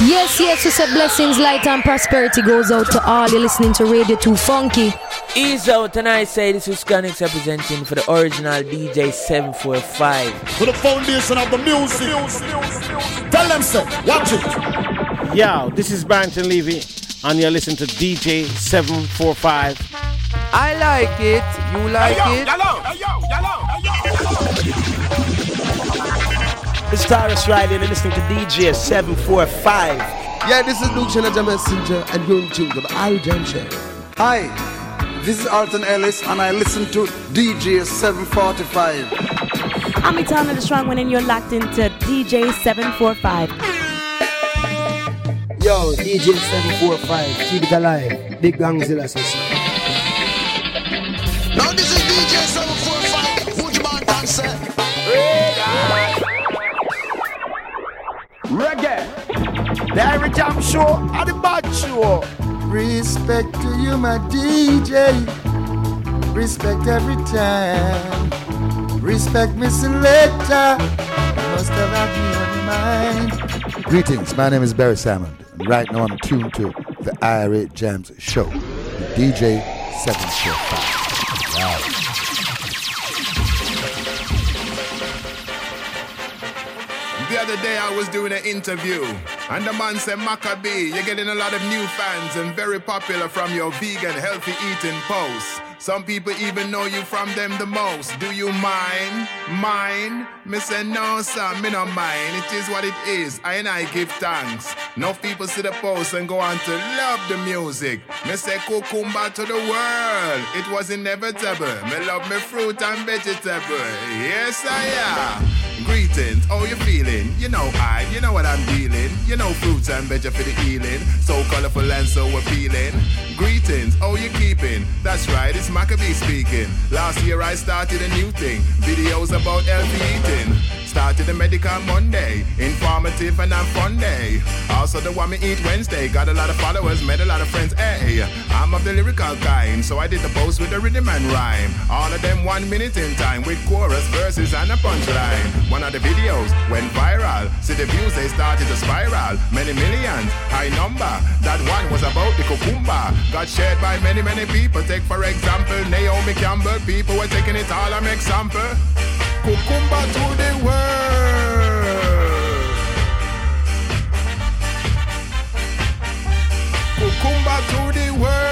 Yes, yes, we say blessings, light, and prosperity goes out to all you listening to Radio 2 Funky. Ease out, and I say this is Scanix representing for the original DJ 745. For the foundation of the music. Tell them, sir, watch it. Yo, this is Barrington Levy, and you're listening to DJ 745. I like it. You like hey, yo, it? Yellow, hey, hey, yo. It's Tarrus Riley, and you're listening to DJ 745. Yeah, this is Luke Chennaja Messenger, and you're in tune to the Al Jam Show. Hi, this is Alton Ellis, and I listen to DJ 745. I'm Etana the Strong One, and you're locked into DJ 745. Yo, DJ 745, keep it alive. Big Gangzilla session. The Every Jam Show and the Bad Show. Respect to you, my DJ. Respect every time. Respect me selector. Must have had me on your mind. Greetings, my name is Barry Salmon, and right now I'm tuned to the Irie Jams Show with DJ 745. Wow. The other day I was doing an interview, and the man said, Macka B, you're getting a lot of new fans and very popular from your vegan, healthy eating posts. Some people even know you from them the most. Do you mind? Mind? Me say no, sir, me no mind. It is what it is. I and I give thanks. No people see the post and go on to love the music. Me say cucumber to the world. It was inevitable. Me love me fruit and vegetable. Yes, I am. Greetings, how you feeling? You know I, you know what I'm dealing. You know fruits and veg for the healing. So colorful and so appealing. Greetings, how you keeping? That's right, it's Macka B speaking. Last year I started a new thing. Videos about healthy eating. Started a medical Monday, informative and I'm fun day. Also the one me eat Wednesday, got a lot of followers, met a lot of friends. Hey, I'm of the lyrical kind, so I did the post with the rhythm and rhyme. All of them one minute in time with chorus, verses and a punchline. One of the videos went viral, see the views they started to spiral. Many millions, high number. That one was about the cucumber, got shared by many many people. Take for example Naomi Campbell, people were taking it all as example. Cucumber to the world. To the world.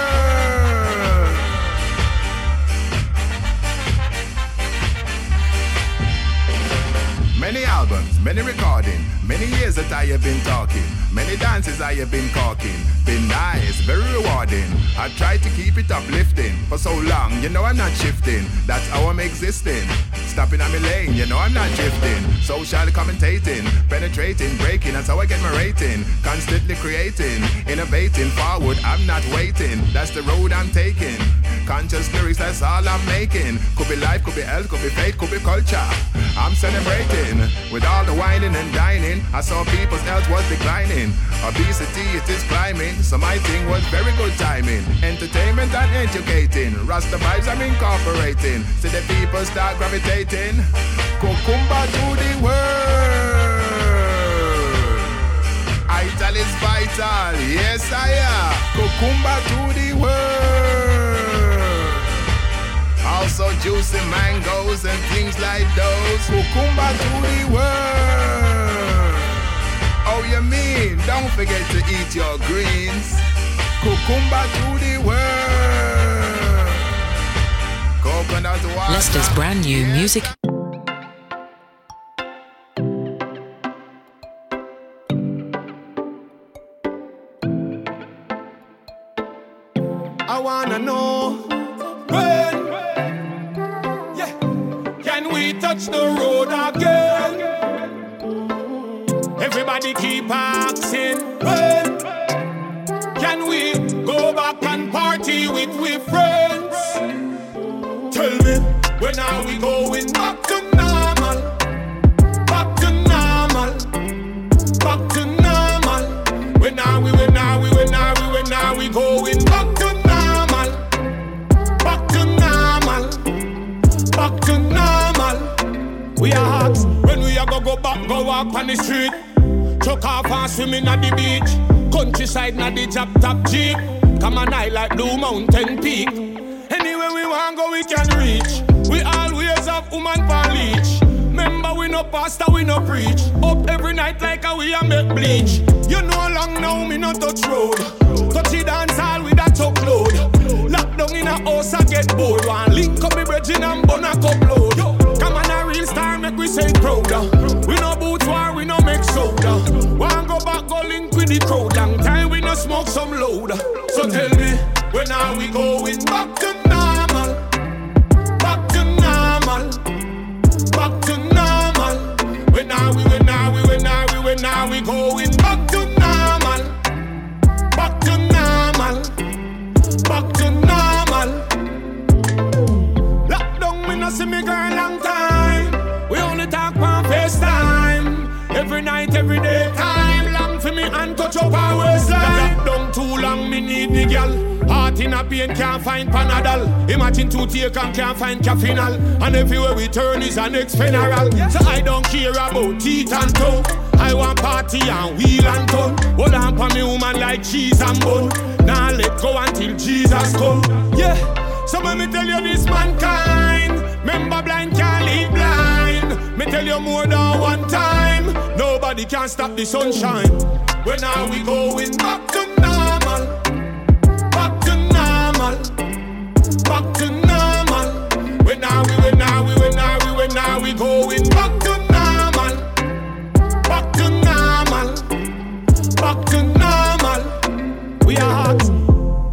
Many albums, many recording, many years that I have been talking, many dances I have been caulking. Been nice, very rewarding. I tried to keep it uplifting for so long, you know I'm not shifting. That's how I'm existing. Stopping on my lane, you know I'm not drifting. Social commentating, penetrating, breaking, that's how I get my rating. Constantly creating, innovating, forward, I'm not waiting. That's the road I'm taking. Conscious lyrics, that's all I'm making. Could be life, could be health, could be faith, could be culture. I'm celebrating with all the whining and dining. I saw people's health was declining. Obesity, it is climbing. So my thing was very good timing. Entertainment and educating. Rasta vibes I'm incorporating. See the people start gravitating. Cucumber to the world. Ital is vital. Yes, I am. Cucumber to the world. Also juicy mangoes and things like those. Cucumber to the world. You mean? Don't forget to eat your greens. Cucumber to the world. Coconut water. Leicester's brand new music. Back, go walk on the street. Truck off and swimming at the beach. Countryside na the top top jeep. Come on, I like Blue Mountain Peak. Anywhere we want go, we can reach. We always have woman for leech. Remember, we no pastor, we no preach. Up every night like a we a make bleach. You know long now, me no touch road. Touch the dance hall with a top load. Lock down in a house, I get bored. One link up me bridging and bun a cup load. Say prouder. Uh. We no boot war, we no make soda. One go back, go link with the crowd. Long time we no smoke some load. So tell me, when are we going back to normal? Back to normal. Back to normal. When are we, when are we, when are we, when are we going back touch up our waistline. Too long, me need girl. Heart in a pain, can't find Panadol. Imagine two take and can't find Cafenol. And everywhere we turn is an next funeral. So I don't care about teeth and toe. I want party and wheel and turn. Hold on for me woman like cheese and bun. Now let go until Jesus come. Yeah. So when me tell you this mankind, remember blind can't lead blind. Me tell you more than one time, nobody can stop the sunshine. When are we going back to normal? Back to normal. Back to normal. When are we? When are we? When are we? When are we going back to normal? Back to normal. Back to normal. We are hot.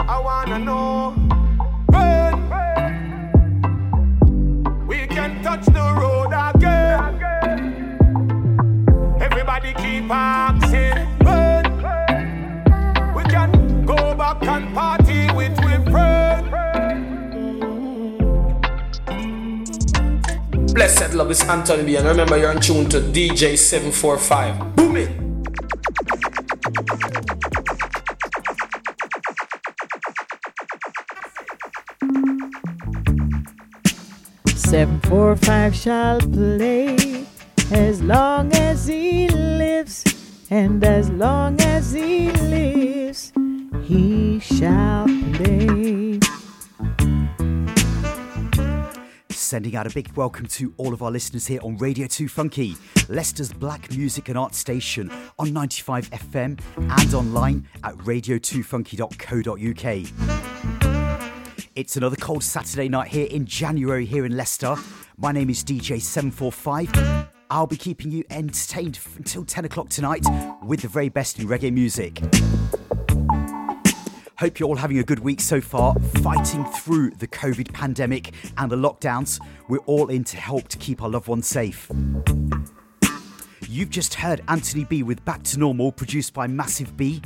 I wanna know when we can touch the road again. Everybody keep asking Blessed love is Anthony B. And remember, you're in tune to DJ 745. Boom it! Seven, four, five shall play as long as he lives, and as long as he lives, he shall play. Sending out a big welcome to all of our listeners here on Radio 2 Funky, Leicester's black music and art station on 95 FM and online at radio2funky.co.uk. It's another cold Saturday night here in January here in Leicester. My name is DJ745. I'll be keeping you entertained until 10 o'clock tonight with the very best in reggae music. Hope you're all having a good week so far, fighting through the COVID pandemic and the lockdowns. We're all in to help to keep our loved ones safe. You've just heard Anthony B with Back to Normal, produced by Massive B.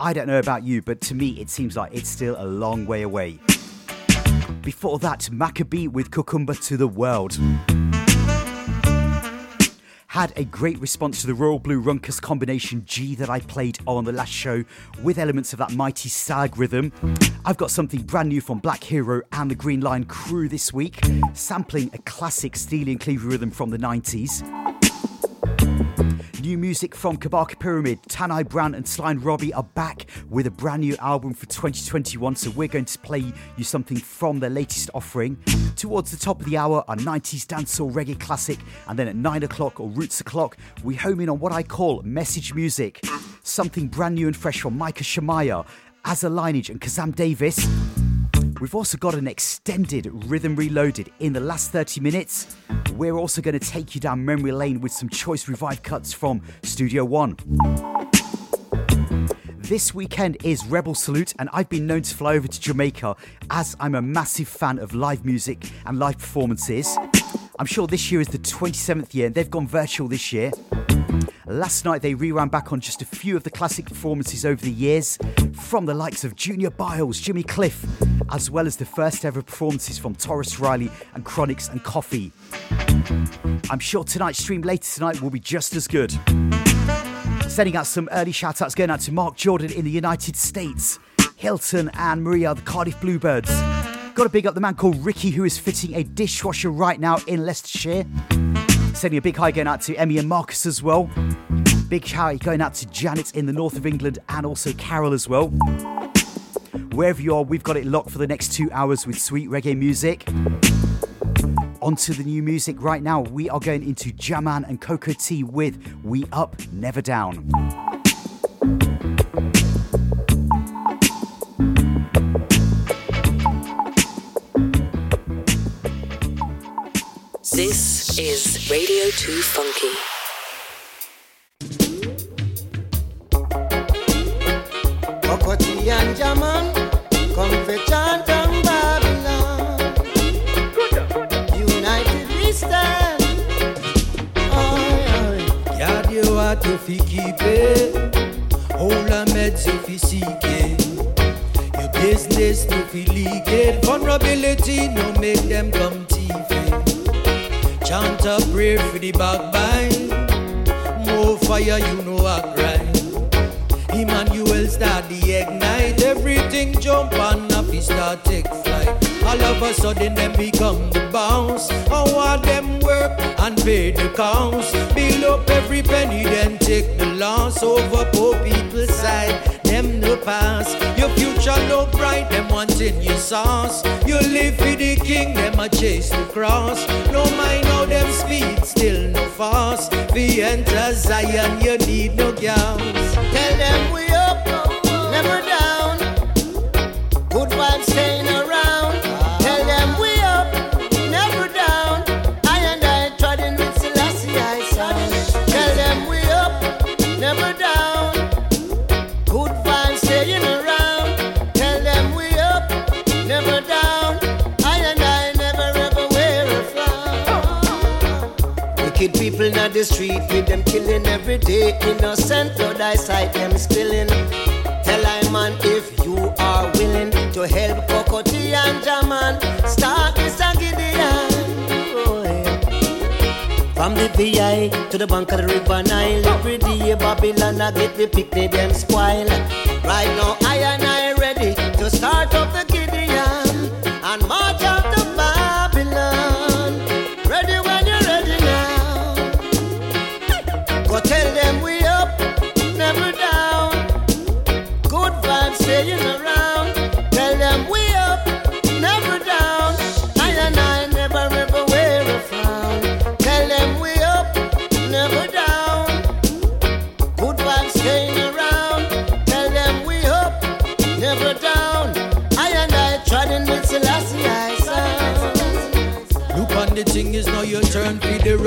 I don't know about you, but to me it seems like it's still a long way away. Before that, Macka B with Cucumber to the World. Had a great response to the Royal Blue Runkus combination G that I played on the last show with elements of that mighty sag rhythm. I've got something brand new from Black Hero and the Green Lion crew this week, sampling a classic Steely and Clevie rhythm from the 90s. New music from Kabaka Pyramid, Tanai Brown and and Robbie are back with a brand new album for 2021, so we're going to play you something from their latest offering. Towards the top of the hour, a 90s dancehall reggae classic, and then at 9 o'clock or roots o'clock, we home in on what I call message music. Something brand new and fresh from Micah Shemaiah, Aza Lineage and Kazam Davis. We've also got an extended Rhythm Reloaded in the last 30 minutes. We're also going to take you down memory lane with some choice revive cuts from Studio One. This weekend is Rebel Salute, and I've been known to fly over to Jamaica as I'm a massive fan of live music and live performances. I'm sure this year is the 27th year, and they've gone virtual this year. Last night they reran back on just a few of the classic performances over the years from the likes of Junior Byles, Jimmy Cliff, as well as the first ever performances from Tarrus Riley and Chronixx and Koffee. I'm sure tonight's stream later tonight will be just as good. Sending out some early shout outs going out to Mark Jordan in the United States, Hilton and Maria, the Cardiff Bluebirds. Got to big up the man called Ricky who is fitting a dishwasher right now in Leicestershire. Sending a big hi going out to Emmy and Marcus as well. big shout going out to Janet in the north of England and also Carol as well. Wherever you are, we've got it locked for the next two hours with sweet reggae music. Onto the new music right now. We are going into Jaman and Cocoa Tea with We Up, Never Down. This is Radio 2 Funky. Cocoa Tea and Jaman, come for chant on Babylon. United we stand. Yard you want to fi keep it, hold a meds fi seek it. Your business no fi leak it, vulnerability no make them come thief it. Chant a prayer for the backbite, more fire you know I cry. Emmanuel start the ignite, everything jump and a fi start take flight. All of a sudden them become the bounce. How all them work and pay the counts. Build up every penny, then take the loss over poor people's side. Them no pass. Your future no bright, them wanting your sauce. You live for the king, them a chase the cross. No mind how them speed, still no fast. We enter Zion, you need no gas. Tell them we people in the street with them killing every day. Innocent blood I sight them spilling. Tell I man if you are willing to help Cocoa Tea and Jaman start this a Gideon. Oh. From the VI to the bank of the river Nile, every day Babylon I get the picnic them spoil. Right now I and I ready to start up the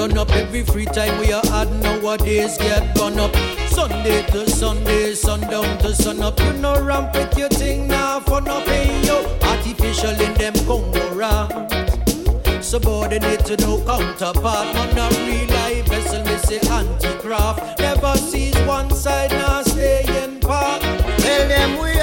run up. Every free time we are had nowadays get gone up. Sunday to Sunday, sundown to sun up. You know ramp with your thing now for nothing. Yo, artificial in them Congo rap. Subordinate to no counterpart. Man a real life vessel, me say anti-craft. Never sees one side, now stay in part. Tell them we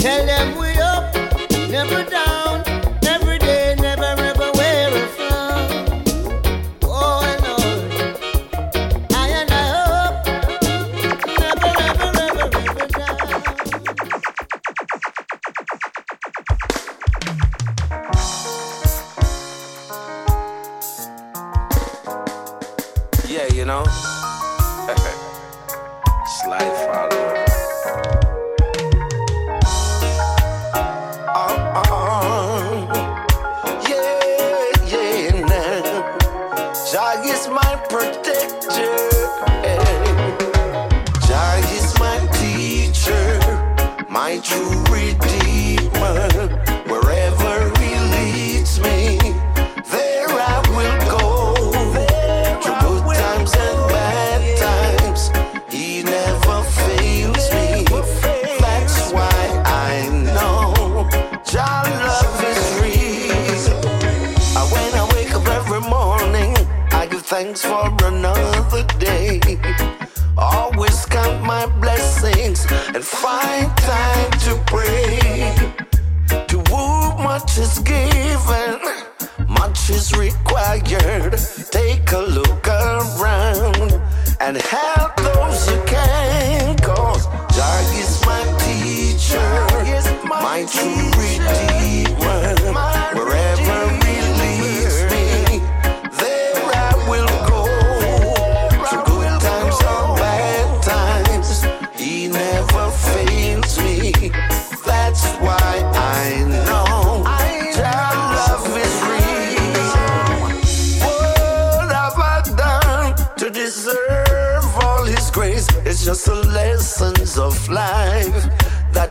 Tell them we ain't true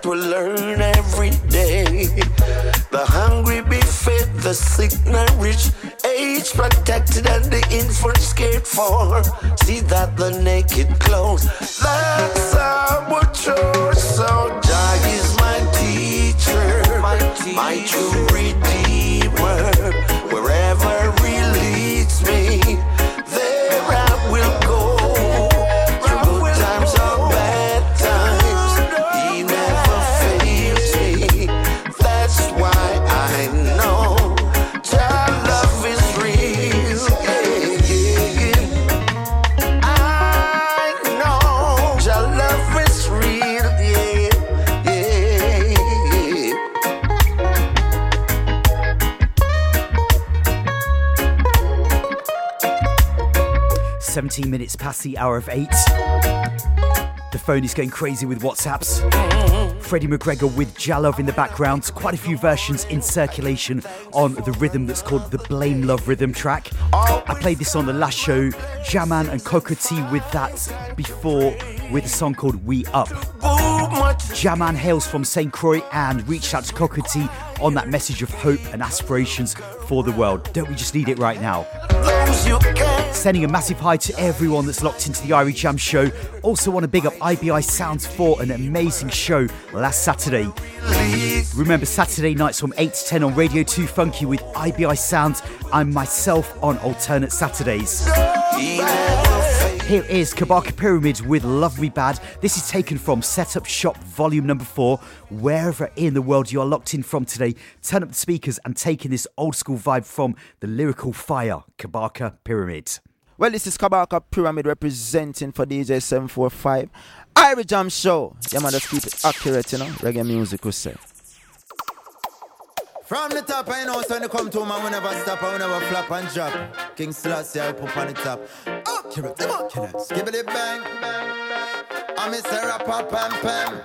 we learn every day. The hungry be fed, the sick nourished, age protected, and the infants cared for. See that the naked clothes. That's our choice. So Jah is my teacher, my true redeemer. 17 minutes past the hour of 8. The phone is going crazy with WhatsApps. Freddie McGregor with Jalove in the background. Quite a few versions in circulation on the rhythm that's called the Blame Love rhythm track. I played this on the last show. Jaman and Cocoa Tea with that before with a song called We Up. Jaman hails from St. Croix and reached out to Cocoa Tea on that message of hope and aspirations for the world. Don't we just need it right now? Sending a massive hi to everyone that's locked into the Irie Jam show. Also want to big up IBI Sounds for an amazing show last Saturday. Remember Saturday nights from 8 to 10 on Radio 2 Funky with IBI Sounds and myself on alternate Saturdays. Here is Kabaka Pyramid with Love Me Bad. This is taken from Setup Shop Volume Number 4. Wherever in the world you are locked in from today, turn up the speakers and take in this old school vibe from the lyrical fire, Kabaka Pyramid. Well, this is Kabaka Pyramid representing for DJ 745. Irie Jam Show. Yeah, man, just keep it accurate, you know. Reggae music, we say. From the top, I know, so when you come to man, we never stop, and we never flop and drop. King Selassie, I put on the top. Oh, kill it, come on, kill it. A bang, I'm Mr. Rapper, pam, pam.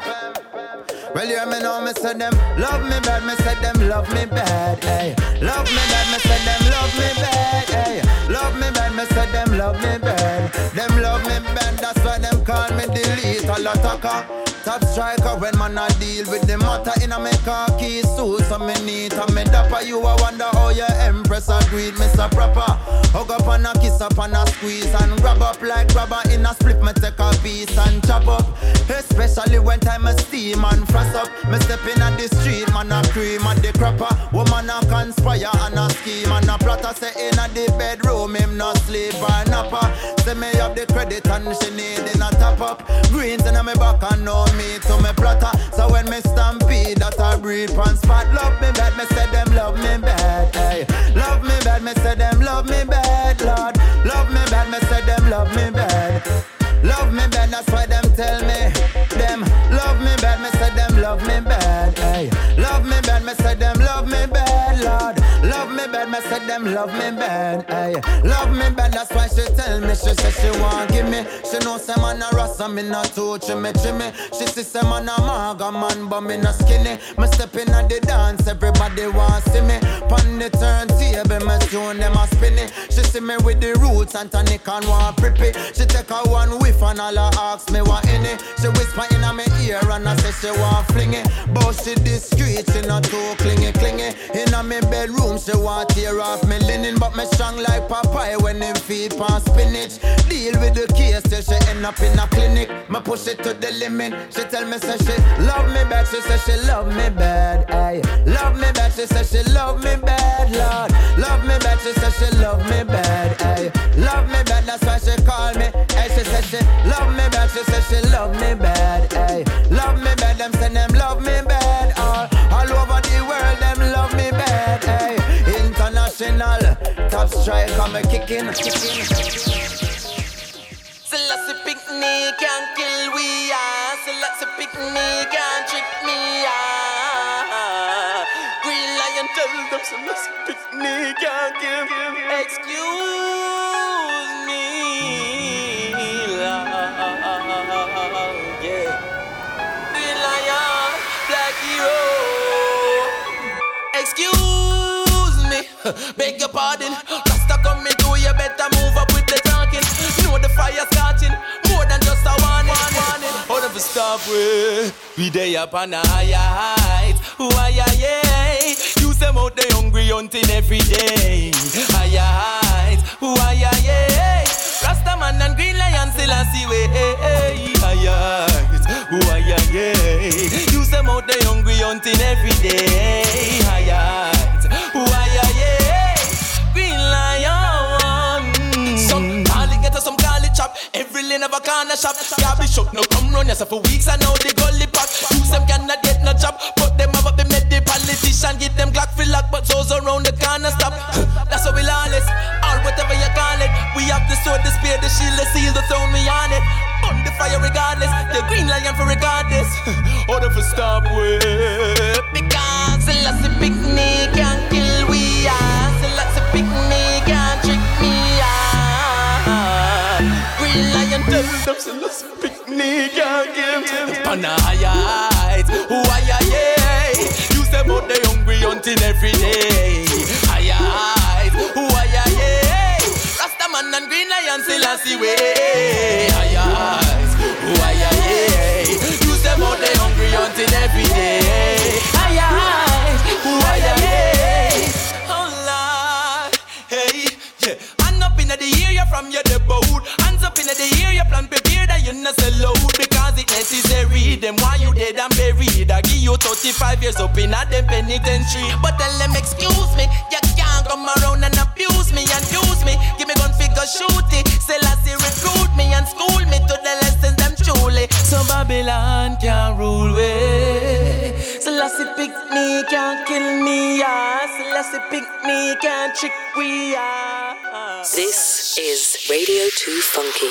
Well, you me know, me say them love me bad, me say them love me bad, hey. Love me bad, me say them love me bad, hey. Love me bad, me say them love me bad. Them love me bad, that's why them call me delete a lot of. Top striker when man I deal with the matter in a me car key suit so me neat and me dapper you I wonder how your empress agreed. Me so proper Hug up and a kiss up and a squeeze and grab up like grabber in a split me take a piece and chop up. Especially when time a steam and frost up. Me step in at the street man a cream and the crapper Woman a conspire and a scheme and a plotter say in at the bedroom him not sleep or napper Say me have the credit and she need in a top up. Greens in a me back and know me to me platter. So when me stampede, that I breathe pan spot. Love me bad, me say them love me bad. Hey, love me bad, me say them love me bad. Lord, love me bad, me say them love me bad. Love me bad, that's why them tell me. Them love me bad, me say them love me bad. Hey, love me bad, me say them love me bad. Lord, love me bad, me say them love me bad. Hey, love me bad, that's why she tell me. She say she want give me. She know say man a rasta, me not too me me. She see say man a maga man, but me not skinny. Me step in at the dance, everybody want see me. Pon the turntable, me tune them a spinny. She see me with the roots and tonic and want prippy. She take a one whiff and all her ask me what in it. She whisper in my ear and I say she want fling it. But she discreet, she not too clingy clingy. In a me bedroom, she want tear off me linen, but me strong like Popeye when him feed pan spinach. Deal with the case she end up in a clinic. Me push it to the limit. She tell me say she love me bad. She say she love me bad. Ay, love me bad. She say she love me bad. Lord, love me bad. She say she love me bad. Ay, love me bad. That's why she call me. Ay, she say she love me bad. She say she love me bad. Ay, love me bad. Them say them love me bad. All, all over the world, them love me bad. Ay, international top strike, I'm a kicking, kicking. Selassie pick me, can't kill we ah. Selassie pick me, can't trick me ah. tell them let's picnic and give. Excuse me, Lord, yeah. Green lion, black hero. Excuse me, beg your pardon. With. We day up on a higher height. Why, yeah, yeah. You them out there hungry hunting every day. Higher height. Why, yeah, yeah. Rasta man and green lion still I see way. Higher height. Why, yeah, yeah. You them out there hungry hunting every day. Higher Every lane of a corner shop. Garbage shop, no come run yourself for weeks. I know the gully pop. Use them cannot get no job. But them have up the med the politician. Get them Glock fill lock, but those around the corner stop. That's how we lawless. All whatever you call it. We have the sword, the spear, the shield, the seal, the throne, we on it. On the fire regardless. The green lion for regardless. Order for stop with. Because the last picnic tell them so let's picnic give. On a higher height. Why yeah. You say about the hungry hunting every day. Higher height. Why yeah. Rasta man and green lion still I see way. In the area from your boat. Hands up in the area plan prepare that you not sell out because it necessary. Them why you dead and buried. I give you 35 years up in a them penitentiary. But tell them excuse me, you can't come around and abuse me and use me. Give me gun figure shoot it. Say last recruit me and school me to the lessons them truly. So Babylon can't rule way. So last pick me can't kill me. Yeah. So last pick me can't trick we. Yeah. This is Radio 2 Funky.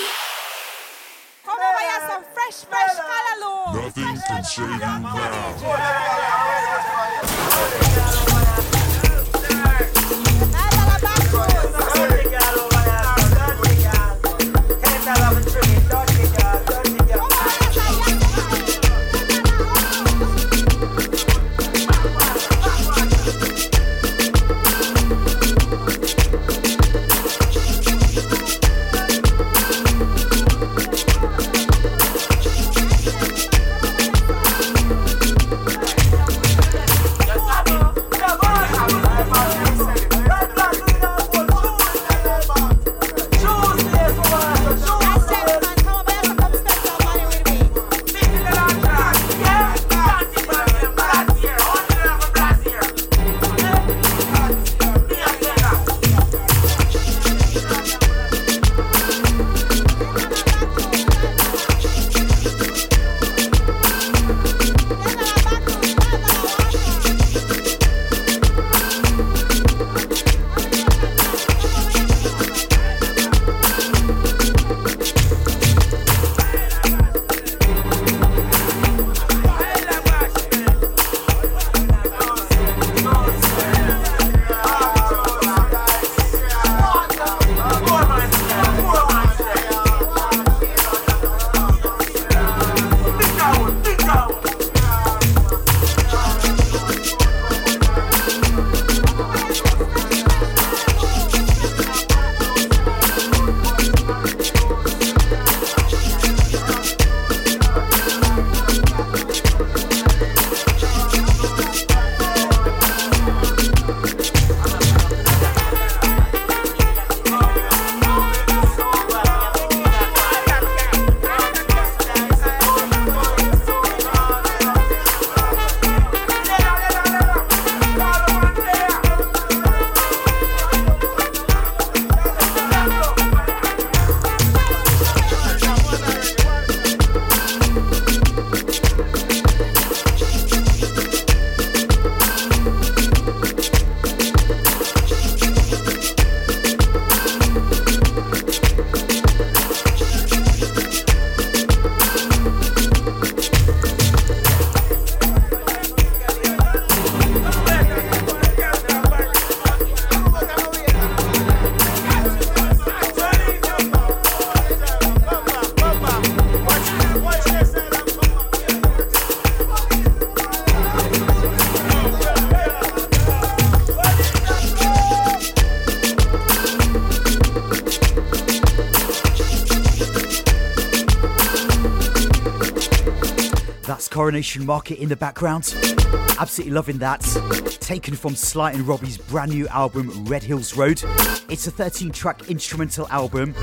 Come over here, some fresh, fresh callaloo. Nothing can shake you now. Coronation Market in the background. Absolutely loving that. Taken from Sly and Robbie's brand new album, Red Hills Road. It's a 13 track instrumental album.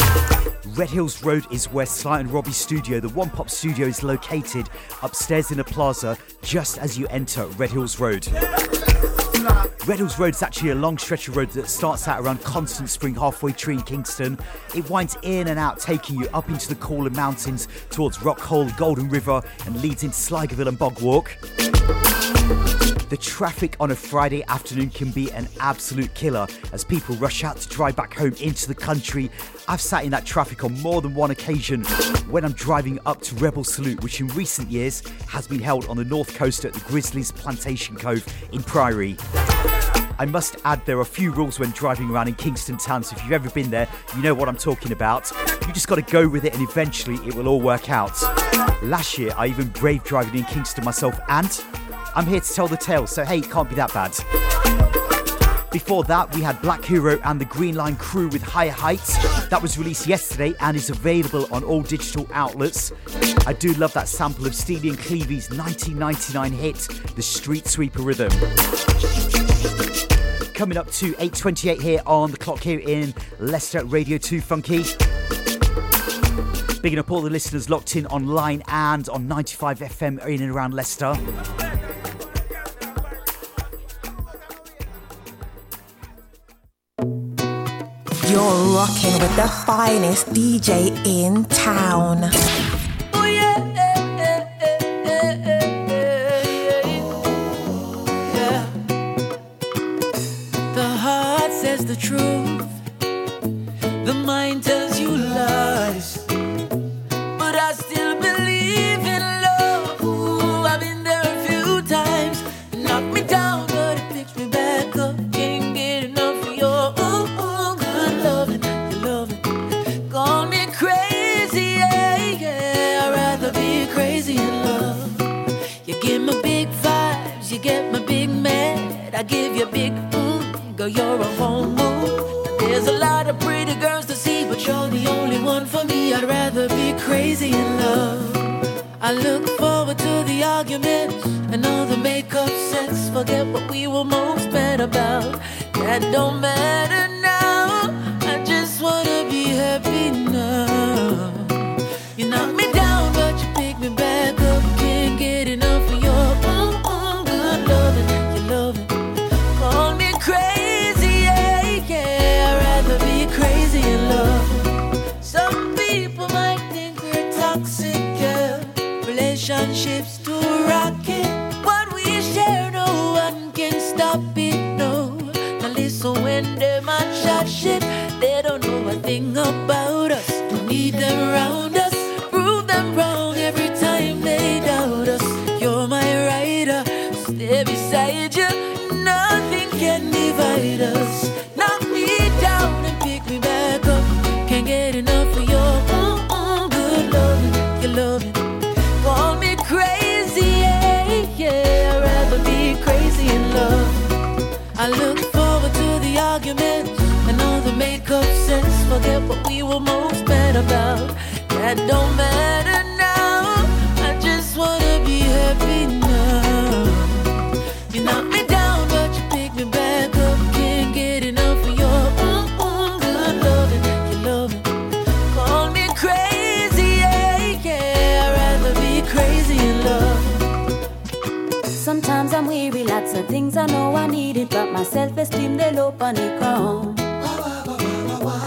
Red Hills Road is where Sly and Robbie's studio, the One Pop studio, is located upstairs in a plaza just as you enter Red Hills Road. Red Hills Road is actually a long stretch of road that starts out around Constant Spring, halfway in Kingston. It winds in and out, taking you up into the Corler Mountains towards Rock Hole, Golden River, and leads into Sligoville and Bog Walk. The traffic on a Friday afternoon can be an absolute killer as people rush out to drive back home into the country. I've sat in that traffic on more than one occasion when I'm driving up to Rebel Salute, which in recent years has been held on the north coast at the Grizzly's Plantation Cove in Priory. I must add there are a few rules when driving around in Kingston town, so if you've ever been there, you know what I'm talking about. You just got to go with it and eventually it will all work out. Last year, I even braved driving in Kingston myself, and I'm here to tell the tale, so hey, it can't be that bad. Before that, we had Black Hero and the Green Lion Crew with Higher Heights. That was released yesterday and is available on all digital outlets. I do love that sample of Steely and Clevie's 1999 hit, The Street Sweeper Rhythm. Coming up to 8.28 here on the clock here in Leicester Radio 2 Funky. Bigging up all the listeners locked in online and on 95 FM in and around Leicester. You're rocking with the finest DJ in town. Truth, the mind tells you lies. But I still believe in love. Ooh, I've been there a few times. Knocked me down, but it picks me back up. Can't get enough of your ooh, ooh, good loving, loving. Call me crazy, yeah, yeah. I'd rather be crazy in love. You give me big vibes, you get me big mad. I give you big mm, girl, you're a home crazy in love. I look forward to the arguments and all the makeup sets. Forget what we were most mad about. That don't matter now. I just wanna be happy now. Things I know I needed, but my self-esteem they low on the ground.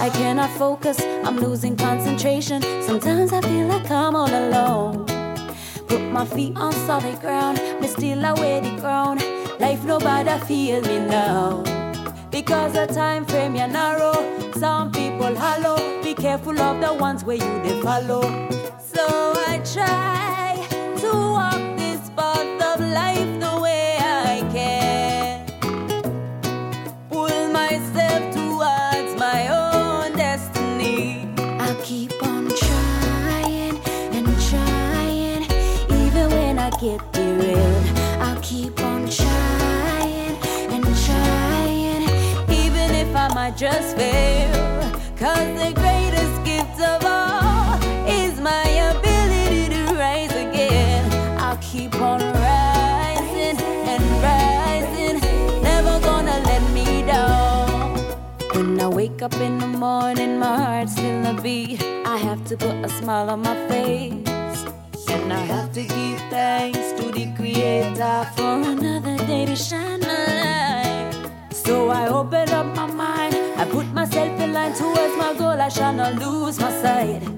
I cannot focus, I'm losing concentration. Sometimes I feel like I'm all alone. Put my feet on solid ground, me still I wear the ground. Life nobody feel me now. Because the time frame you narrow, some people hollow. Be careful of the ones where you they follow. Beat. I have to put a smile on my face. And I have to give thanks to the Creator for another day to shine light. So I open up my mind, I put myself in line towards my goal, I shall not lose my sight.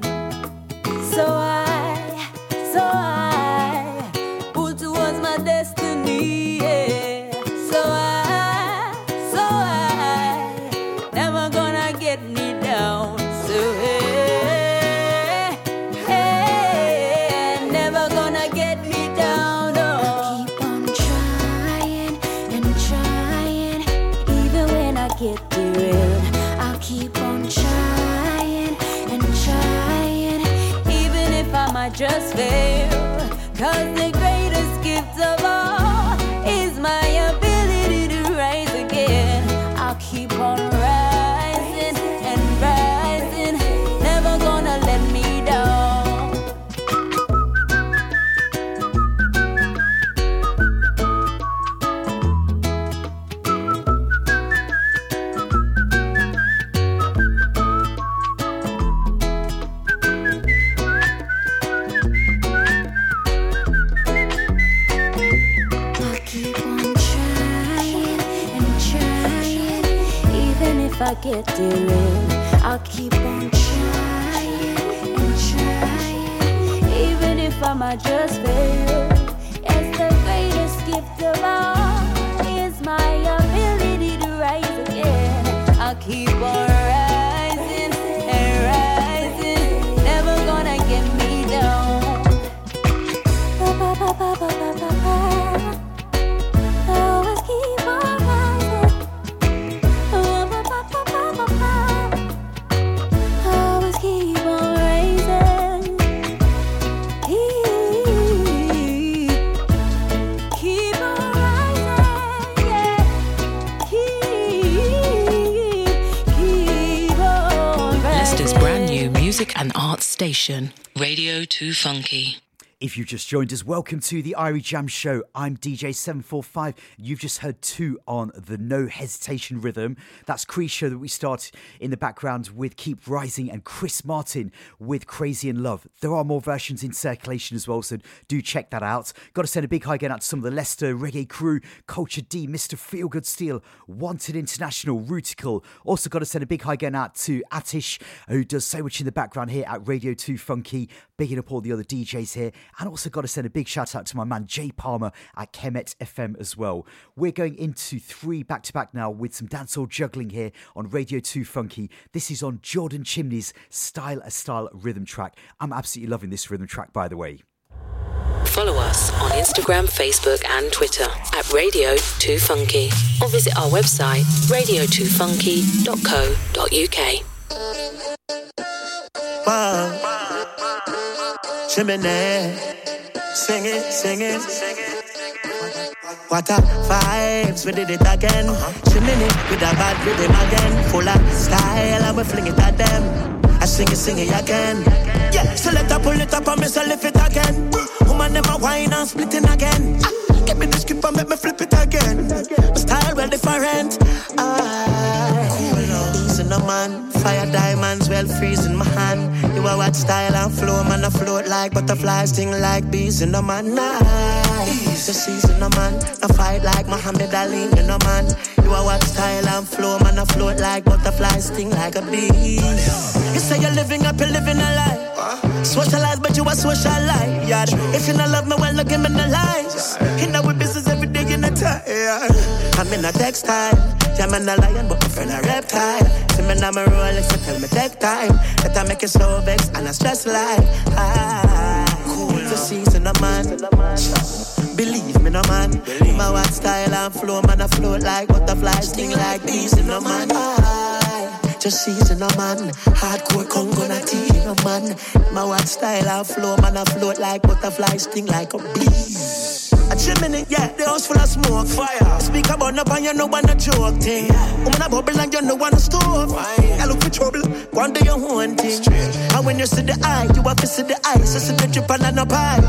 Radio 2 Funky. If you've just joined us, welcome to the Irie Jam Show. I'm DJ745. You've just heard two on the No Hesitation rhythm. That's show that we start in the background with Keep Rising and Chris Martin with Crazy in Love. There are more versions in circulation as well, so do check that out. Got to send a big hi again out to some of the Leicester reggae crew, Culture D, Mr. Feelgood Steel, Wanted International, Ruticle. Also got to send a big hi again out to Atish, who does so much in the background here at Radio 2 Funky, bigging up all the other DJs here. And also got to send a big shout out to my man Jay Palmer at Kemet FM as well. We're going into three back to back now with some dancehall juggling here on Radio 2 Funky. This is on Jordan Chimney's Style a Style rhythm track. I'm absolutely loving this rhythm track, by the way. Follow us on Instagram, Facebook, and Twitter at Radio 2 Funky or visit our website radio2funky.co.uk. Wow. Chimney, sing it, sing it. What a vibes, we did it again. Chimney with a bad rhythm again. Full of style, and we fling it at them. I sing it, sing it again. Yeah, so let her pull it up and me say lift it again. Woman, a wine and splitting again. Ah, Give me script and make me flip it again. My style well different. Ah, easy no man. Fire diamonds well freezing my hand. You are what style and flow, man. I float like butterflies, sting like bees in the man. Nice, the season no man. I fight like Muhammad Ali, you know man. You are what style and flow, man. I float like butterflies, sting like a bee. You say you're living up, you're living a lie. Socialize, but you a socialite. Yeah. If you not love me, well, look him in the lies. You know we business every day in the time. I'm in a textile. Yeah, I'm in a lion, but my friend a reptile. See me now, my Rolex, so tell me take time. That I make you so vex and I stress life. Ah, cool. The season, a man. Believe me, no man. Believe. My white style and flow, man, I float like butterflies, sting like bees in a man. Ah, just season a man. Hardcore Congo in a man. My white style and flow, man, I float like butterflies, sting like a bee. A chimney, yeah, the house full of smoke. Fire. Speak about up and you know one a joke thing. Woman a bubble and you know one a stove. I look for trouble, one day your own thing. And when you see the eye, you have to see the eyes. so see the drip and a pie.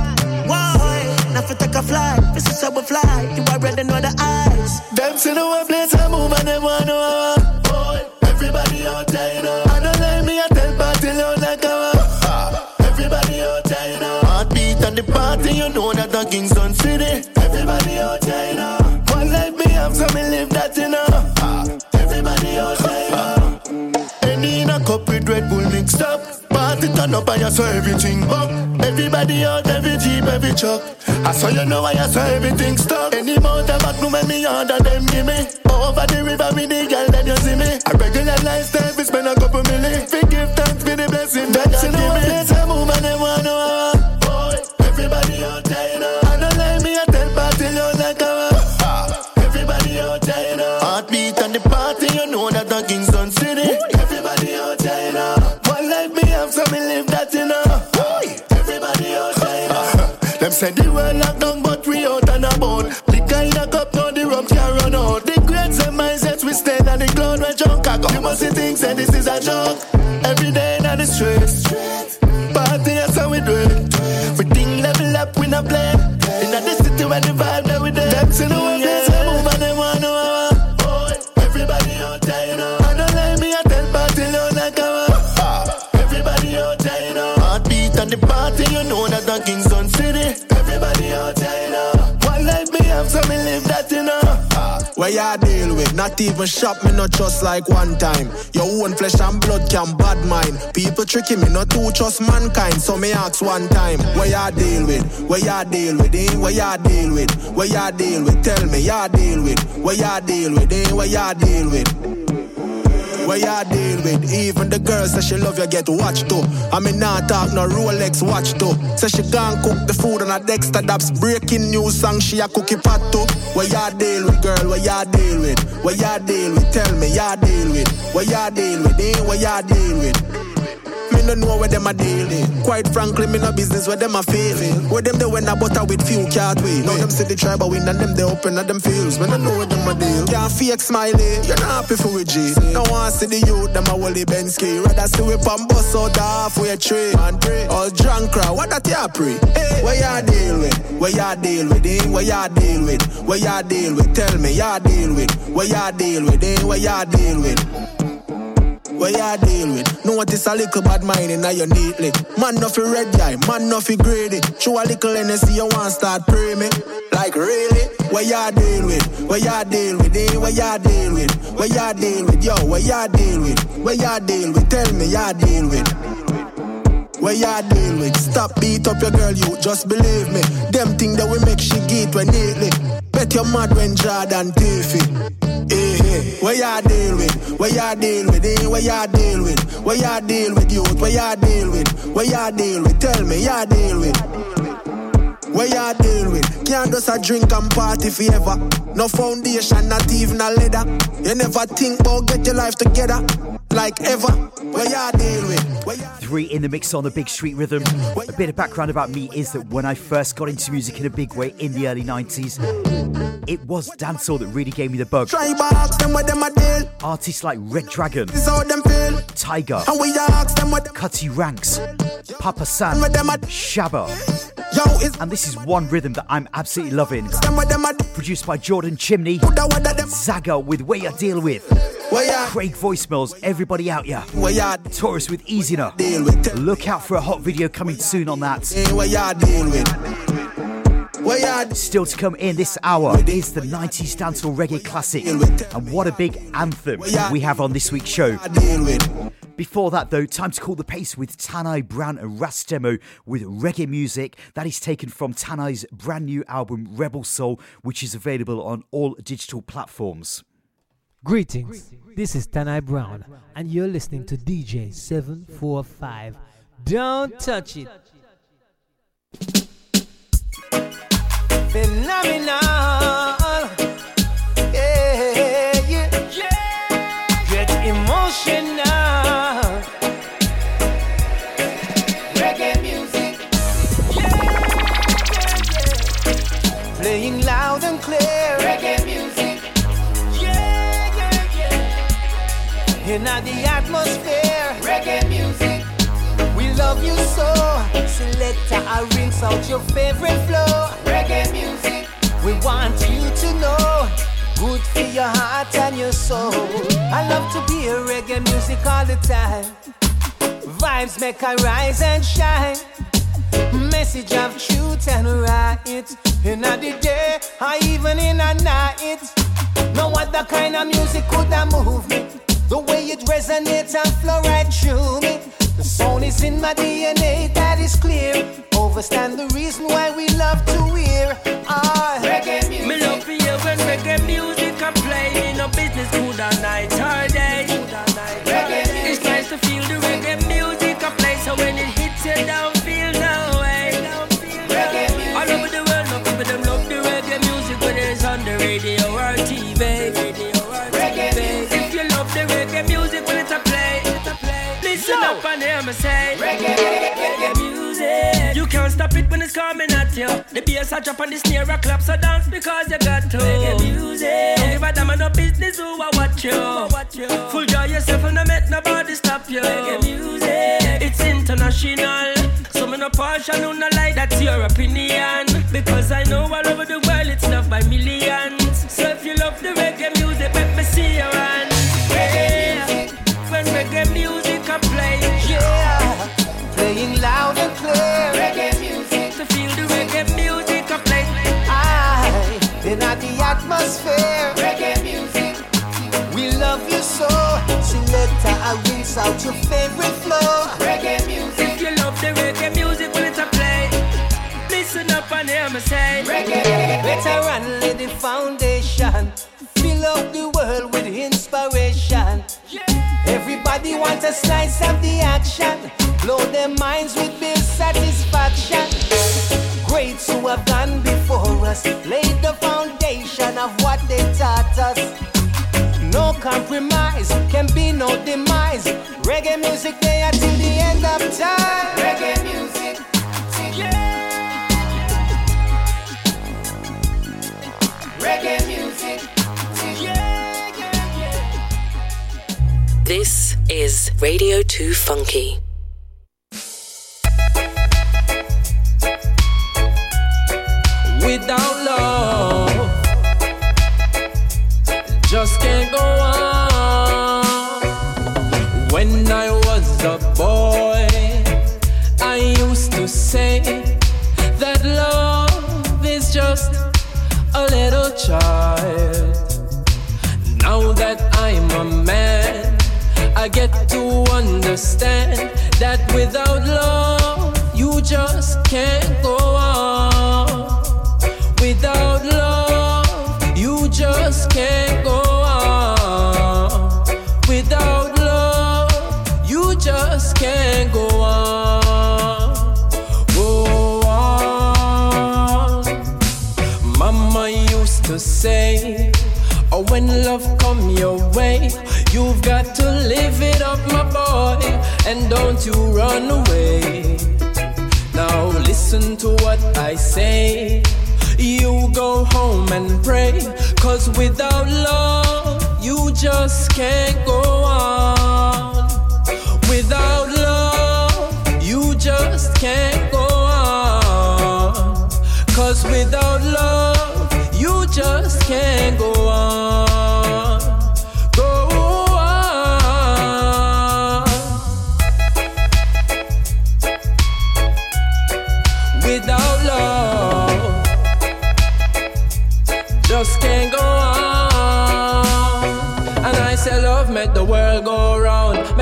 Why? Now you take a fly, this is how we fly. You already know the eyes. Them see the one place I move and Everybody all tied. I don't like me, I tell party loud like a Everybody all tied. Heartbeat at the party, you know that the Kingston City. Everybody all tied. One life me have, so me live that, you. Everybody all tied up. A cup with Red Bull mixed up. Party turn up and you saw everything up. Everybody out, every jeep, every truck. I saw you know I saw everything stuck. Any amount of back, no make me under them give me. Over the river with the girl, then you see me. A regular lifestyle, we spend a couple million. We give thanks for the blessing that God give me. That's a and they want Them say the world locked down, but we out and about. Liquor in a cup, now the rum can run out. The greats and mindsets we stand on the cloud where junk I go. You must think say this is a joke. Every day in the streets. Party, that's how we do it. We think level up, we not play. In the city where the vibe that we there. Them say the way they say move and they want to everybody out there, you know. I don't like me, I tell a Everybody out there, you know. Heartbeat and the party, you know that the Kingston Where ya deal with? Not even shop me, not just like one time. Your own flesh and blood can bad mind. People tricking me, not to trust mankind. So me ask one time, where ya deal with? Where ya deal with? Eh? Where ya deal with? Where ya deal with? Tell me, ya deal with? Where ya deal with? Eh? Where ya deal with? Where ya deal with? Even the girl say she love you get watched too. I mean not talk no Rolex watch too. Say she can't cook the food on a Dexter Dabs breaking news song she a cookie pot too. Where ya deal with girl? Where ya deal with? Where ya deal with? Tell me ya deal with? Where ya deal with? Eh? Where ya deal with? No know where them a deal in. Quite frankly, me no business where them a feel. Where them they when I butter with few can't. Now them see the tribe a win and them they open at them fields. Me no know where them a deal. Can't fake smiley. You're not happy for with G. No one see the youth them a Wally Bensky. Rather see whip and bust out halfway tree. Man pray. All drunk crowd. What that ya pray? Hey, where ya deal with? Where ya deal with? Eh? Where ya deal with? Where ya deal with? Tell me ya deal with. Where ya deal with? Eh? Where ya deal with? Where ya deal with? Notice a little bad mind in your neatly. Man nothing red eye, man nothing greedy. Show a little energy, you want start pray me. Like really? Where ya deal with? Where ya deal with? Eh? Where ya deal with? Where ya deal with? Yo, where ya deal with? Where ya deal with? Tell me ya deal with. Where ya deal with? Stop beat up your girl, you just believe me. Them thing that we make she get when neatly. Bet you're mad when Jordan Tiffy. Eh, eh. Where ya deal with? Where ya deal with? Eh? Where ya deal with? Where ya deal with youth? Where ya deal with? Where ya deal with? Tell me ya deal with. Where ya deal with? Can't just a drink and party forever. No foundation, not even a leather. You never think about get your life together. Like ever. Where ya deal with? Three in the mix on the Big Street Rhythm. A bit of background about me is that when I first got into music in a big way in the early 90s, it was dancehall that really gave me the bug. Try box them what them deal. Artists like Red Dragon, This them feel. Tiger, And we ask them what Cutty Ranks, Papa San, Shabba. Yo, And this is one rhythm that I'm absolutely loving. them what them a Produced by Jordan Chimney, Zaga with Where Ya Deal With, Craig Voicemails, everybody out ya. Taurus with deal with. Look out for a hot video coming soon on that. Still to come in this hour is the 90s dancehall reggae classic. And what a big anthem we have on this week's show. Before that, though, time to call the pace with Tanai Brown and Rastemo with reggae music. That is taken from Tanai's brand new album, Rebel Soul, which is available on all digital platforms. Greetings. This is Tanai Brown, and you're listening to DJ 745. Don't touch it. Phenomenal. Yeah, yeah. Get emotional. Reggae music. Playing loud and clear. Reggae music. Yeah, yeah, yeah. In the atmosphere. Love you so. Selector, I rinse out your favorite flow. Reggae music. We want you to know. Good for your heart and your soul. I love to be a reggae music all the time. Vibes make I rise and shine. Message of truth and right. In the day or even in the night. No other kind of music could have moved me. The way it resonates and flow right through me. The sound is in my DNA, that is clear. Overstand the reason why we love to hear. Ah, reggae music. Me love to hear when reggae music I play. Me no business good or night or day. It's nice to feel the reggae music I play. So when it hits you, don't say reggae music. You can't stop it when it's coming at you. The bass a drop and the snare a clap, so dance because you got to. Reggae music. Don't give a damn no business who I watch you. Full joy yourself and not make nobody stop you. Reggae music. It's international. So me no partial, no no like that's your opinion. Because I know all over the world it's loved by millions. So if you love the reggae I out your favorite flow. Reggae music. If you love the reggae music when it's a play, listen up and hear me say Reggae. Better and lay the foundation. Fill up the world with inspiration. Everybody wants a slice of the action. Blow their minds with Reggae music there till the end of time. Reggae music. Reggae music. This is Radio 2 Funky. Without love, just can't go on. I get to understand that without love, you just can't and don't you run away. Now listen to what I say. You go home and pray, cause without love, you just can't go on. Without love, you just can't go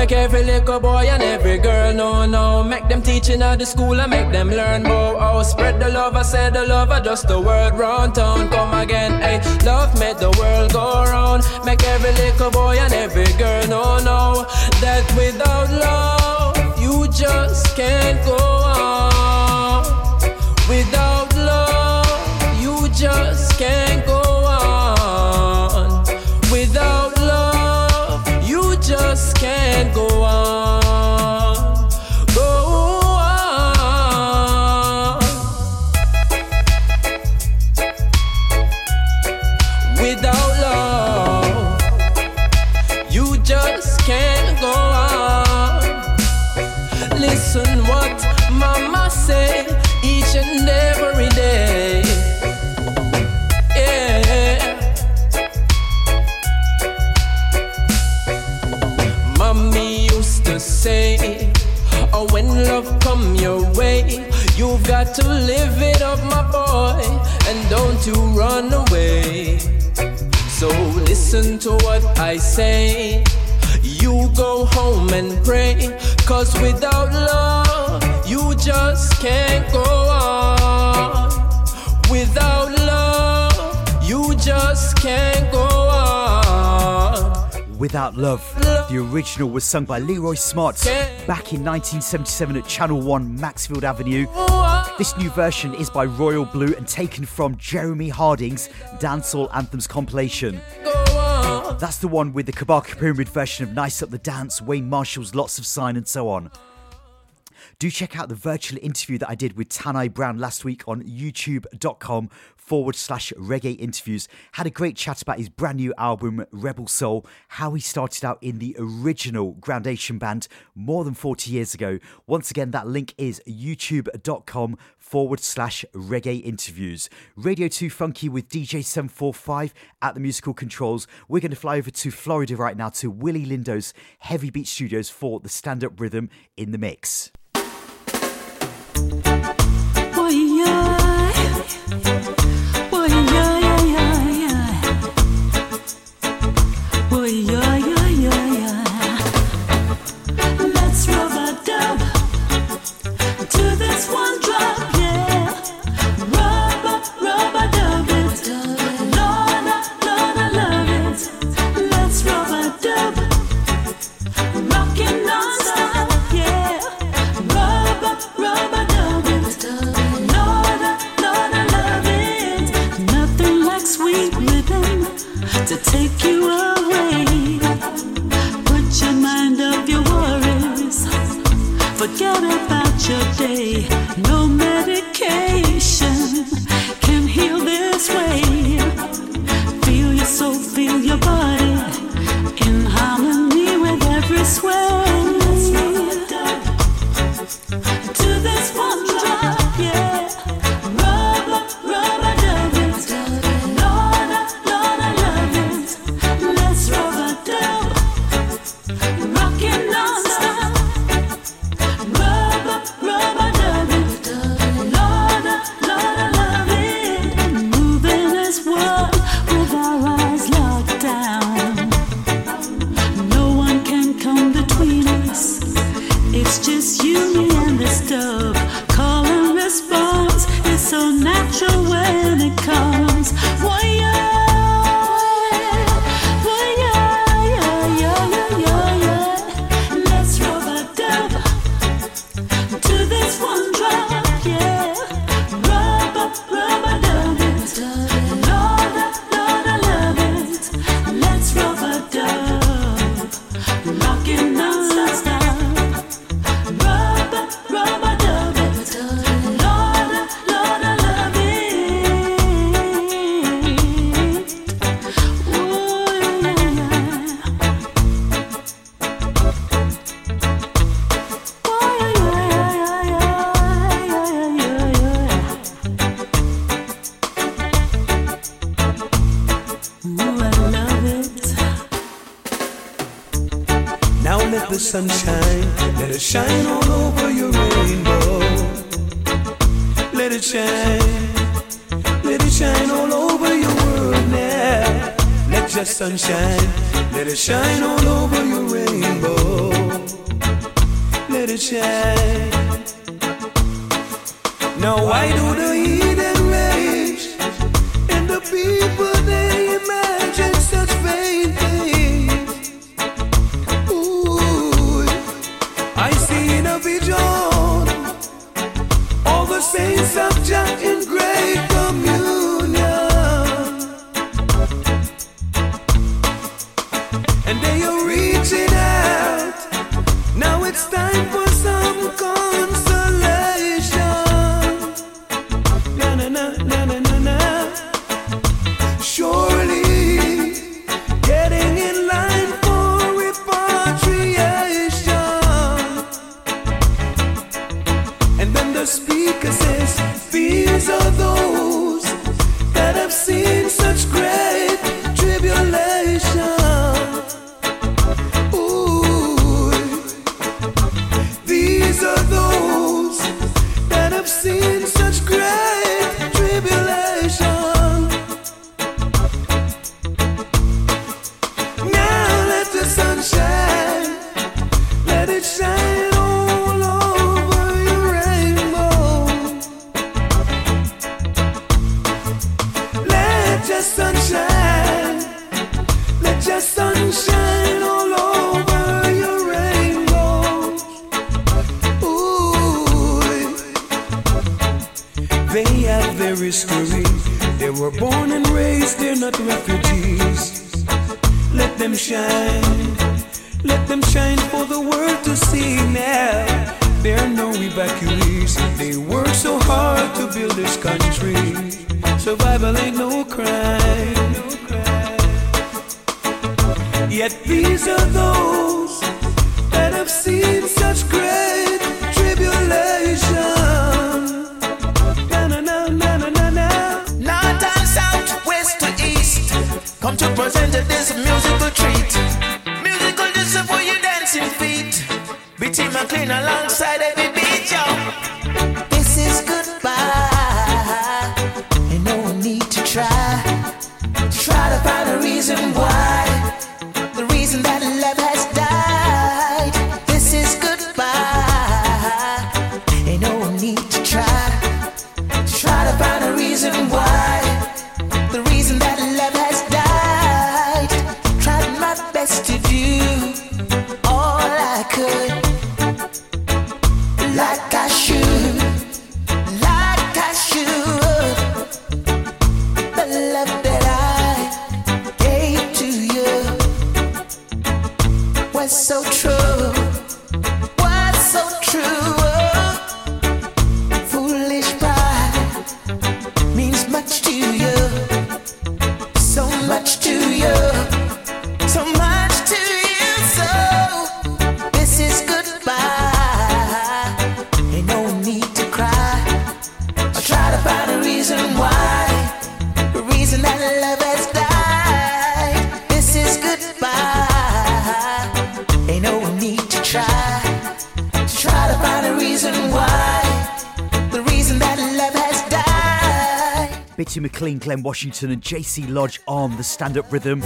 Make every little boy and every girl know now. Make them teaching at the school and make them learn more. Oh, spread the love, I say the love, I just the word round town. Come again, hey, love made the world go round. Make every little boy and every girl know now that without love, you just can't go on. Without you run away. So listen to what I say. You go home and pray. Cause without love, you just can't go Without Love. The original was sung by Leroy Smart back in 1977 at Channel 1 Maxfield Avenue. This new version is by Royal Blue and taken from Jeremy Harding's Dancehall Anthems compilation. That's the one with the Kabaka Pyramid version of Nice Up the Dance, Wayne Marshall's Lots of Sign, and so on. Do check out the virtual interview that I did with Tanai Brown last week on youtube.com forward slash reggae interviews. Had a great chat about his brand new album, Rebel Soul, how he started out in the original Groundation band more than 40 years ago. Once again, that link is youtube.com forward slash reggae interviews. Radio 2 Funky with DJ745 at the musical controls. We're going to fly over to Florida right now to Willie Lindo's Heavy Beat Studios for the stand up rhythm in the mix. Yeah. Feel your soul, feel your body in harmony with every sway. McLean, Glenn Washington, and JC Lodge on the stand up rhythm.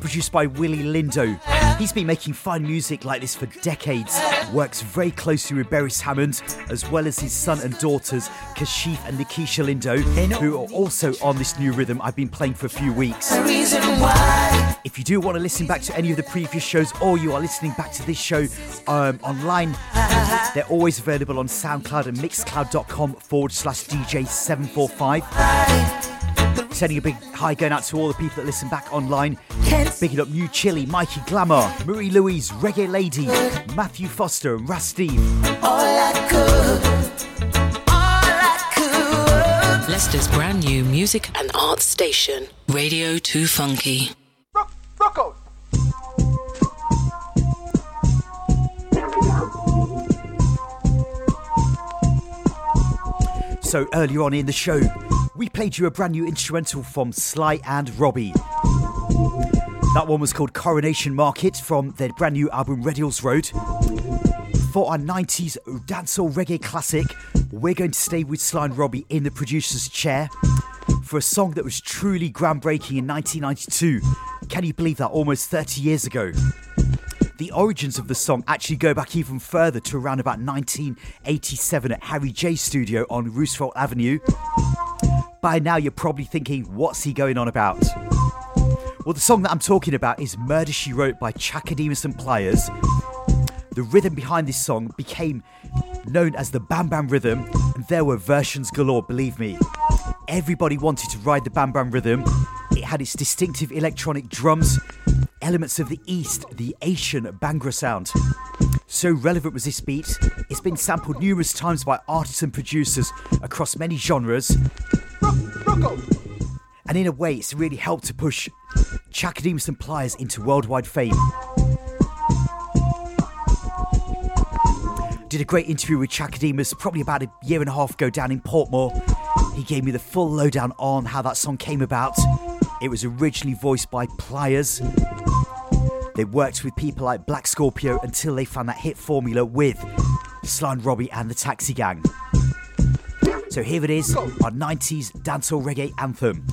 Produced by Willie Lindo. He's been making fine music like this for decades. Works very closely with Beres Hammond, as well as his son and daughters, Kashief and Nikisha Lindo, who are also on this new rhythm I've been playing for a few weeks. If you do want to listen back to any of the previous shows or you are listening back to this show um, online, they're always available on SoundCloud and Mixcloud.com forward slash DJ745. Sending a big hi going out to all the people that listen back online. Bigging up New Chili, Mikey Glamour, Marie Louise, Reggae Lady, Matthew Foster, and Ras Steve. All I could. All I could. Leicester's brand new music and arts station, Radio 2 Funky. Rocco. So earlier on in the show, we played you a brand new instrumental from Sly and Robbie. That one was called Coronation Market from their brand new album Red Hills Road. For our 90s dancehall reggae classic, we're going to stay with Sly and Robbie in the producer's chair for a song that was truly groundbreaking in 1992. Can you believe that? Almost 30 years ago. The origins of the song actually go back even further to around about 1987 at Harry J Studio on Roosevelt Avenue. By now, you're probably thinking, what's he going on about? Well, the song that I'm talking about is Murder She Wrote by Chaka Demus and Pliers. The rhythm behind this song became known as the Bam Bam Rhythm, and there were versions galore, believe me. Everybody wanted to ride the Bam Bam Rhythm. It had its distinctive electronic drums, elements of the East, the Asian Bhangra sound. So relevant was this beat, it's been sampled numerous times by artists and producers across many genres. And in a way, it's really helped to push Chaka Demus and Pliers into worldwide fame. Did a great interview with Chaka Demus probably about a year and a half ago down in Portmore. He gave me the full lowdown on how that song came about. It was originally voiced by Pliers. They worked with people like Black Scorpio until they found that hit formula with Sly and Robbie and the Taxi Gang. So here it is, our 90s dancehall reggae anthem.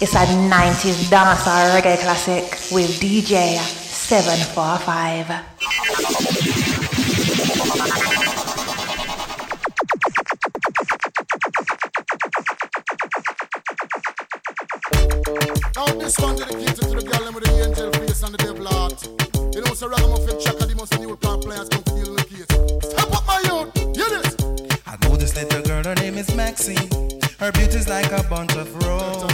It's a 90s dancehall reggae classic with DJ 745. Now this one to the girl with the angel face and the devil heart. You know, so the most new players come the. Step up my hear this. I know this little girl, her name is Maxine. Her beauty's like a bunch of roses.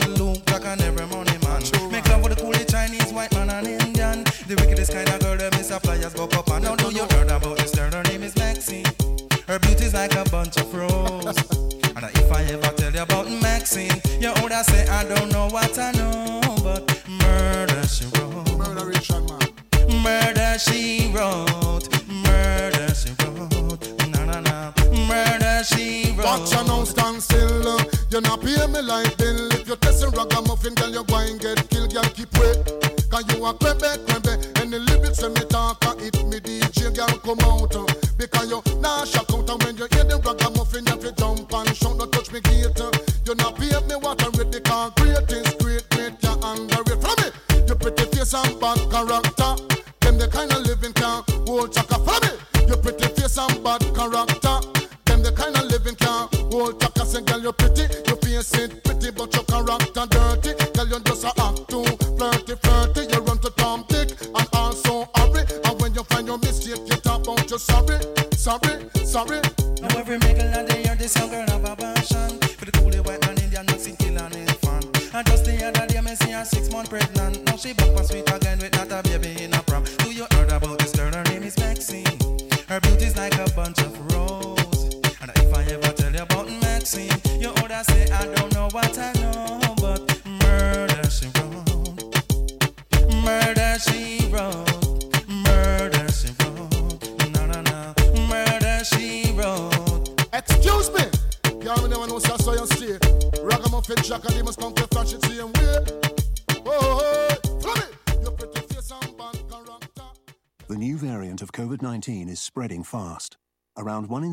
would say I don't know what I know, but murder she wrote. Murder Richard man. Murder she wrote. Murder she wrote. Na na na. Murder she wrote. Watch you now stand still. uh, You not pay me like bill. If you're testing ragamuffin, girl, you're going get killed. Girl, keep wait. Cause you a crembe, crembe. Any lyrics when me talk, uh, it me DJ, girl, come out.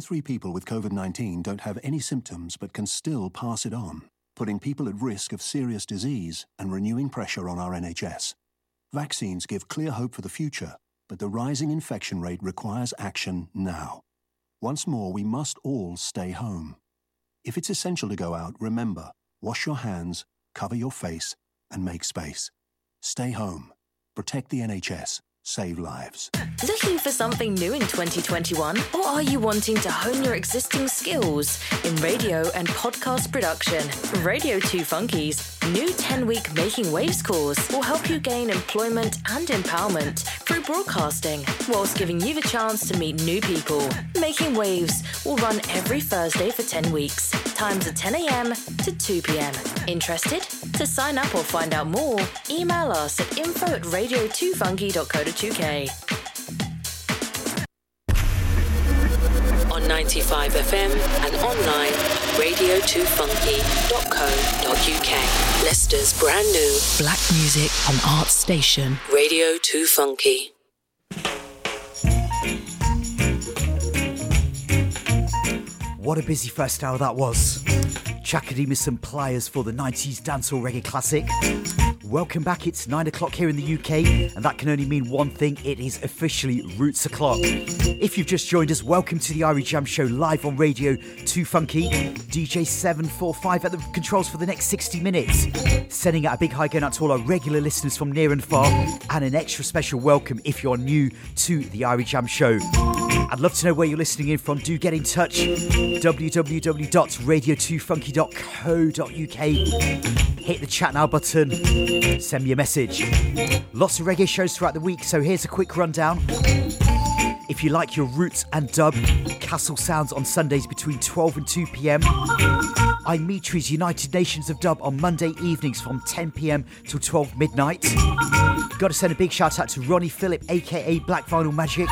Three people with COVID 19 don't have any symptoms but can still pass it on, putting people at risk of serious disease and renewing pressure on our NHS. Vaccines give clear hope for the future, but the rising infection rate requires action now. Once more, we must all stay home. If it's essential to go out, remember wash your hands, cover your face, and make space. Stay home. Protect the NHS. Save lives. Looking for something new in 2021? Or are you wanting to hone your existing skills in radio and podcast production? Radio 2 Funkies new 10 week Making Waves course will help you gain employment and empowerment through broadcasting, whilst giving you the chance to meet new people. Making Waves will run every Thursday for 10 weeks. Times are 10 a.m. to 2 p.m. Interested? To sign up or find out more, email us at info at radio2funky.co.uk. On 95 FM and online, radio2funky.co.uk. Leicester's brand new black music and art station, Radio 2 Funky. What a busy first hour that was. Chaka Demus and Pliers for the 90s dancehall reggae classic. Welcome back, it's 9 o'clock here in the UK, and that can only mean one thing it is officially Roots O'Clock. If you've just joined us, welcome to the Irie Jam Show live on Radio 2 Funky. DJ 745 at the controls for the next 60 minutes. Sending out a big hi going out to all our regular listeners from near and far, and an extra special welcome if you're new to the Irie Jam Show. I'd love to know where you're listening in from. Do get in touch. www.radio2funky.co.uk. Hit the chat now button. Send me a message. Lots of reggae shows throughout the week, so here's a quick rundown. If you like your roots and dub, Castle Sounds on Sundays between 12 and 2 pm. I'm Mitri's United Nations of Dub on Monday evenings from 10 pm till 12 midnight. Got to send a big shout out to Ronnie Phillip, aka Black Vinyl Magic.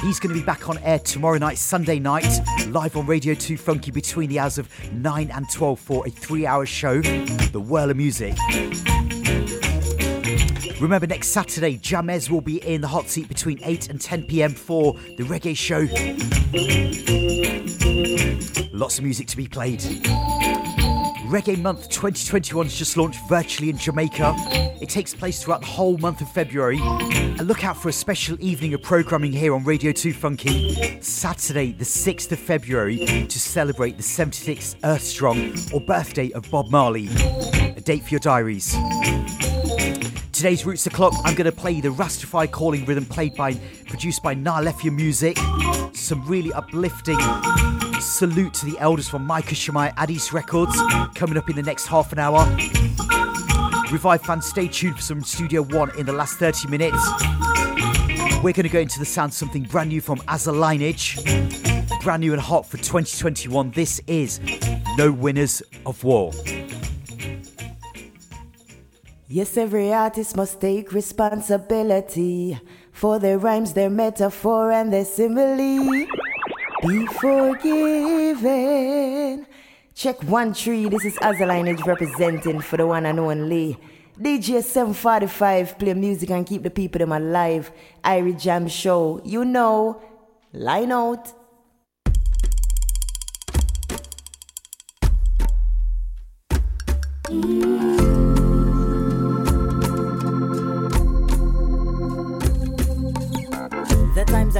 He's going to be back on air tomorrow night, Sunday night, live on Radio 2 Funky between the hours of 9 and 12 for a three hour show, The Whirl of Music. Remember, next Saturday, Jamez will be in the hot seat between 8 and 10 pm for the reggae show. Lots of music to be played. Reggae Month 2021 has just launched virtually in Jamaica. It takes place throughout the whole month of February. And look out for a special evening of programming here on Radio 2 Funky, Saturday, the 6th of February, to celebrate the 76th Earth Strong or birthday of Bob Marley. A date for your diaries. Today's Roots O'Clock, I'm going to play the Rastafari calling rhythm played by, produced by Nalefia Music. Some really uplifting salute to the elders from Micah Shemaiah Addis Records coming up in the next half an hour. Revive fans, stay tuned for some Studio One in the last 30 minutes. We're going to go into the sound something brand new from Aza Lineage. Brand new and hot for 2021. This is No Winners of War. Yes, every artist must take responsibility for their rhymes, their metaphor, and their simile. Be forgiven. Check one tree. This is Aza representing for the one and only. DJ 745 play music and keep the people them alive. Irie Jam Show. You know, line out. Mm.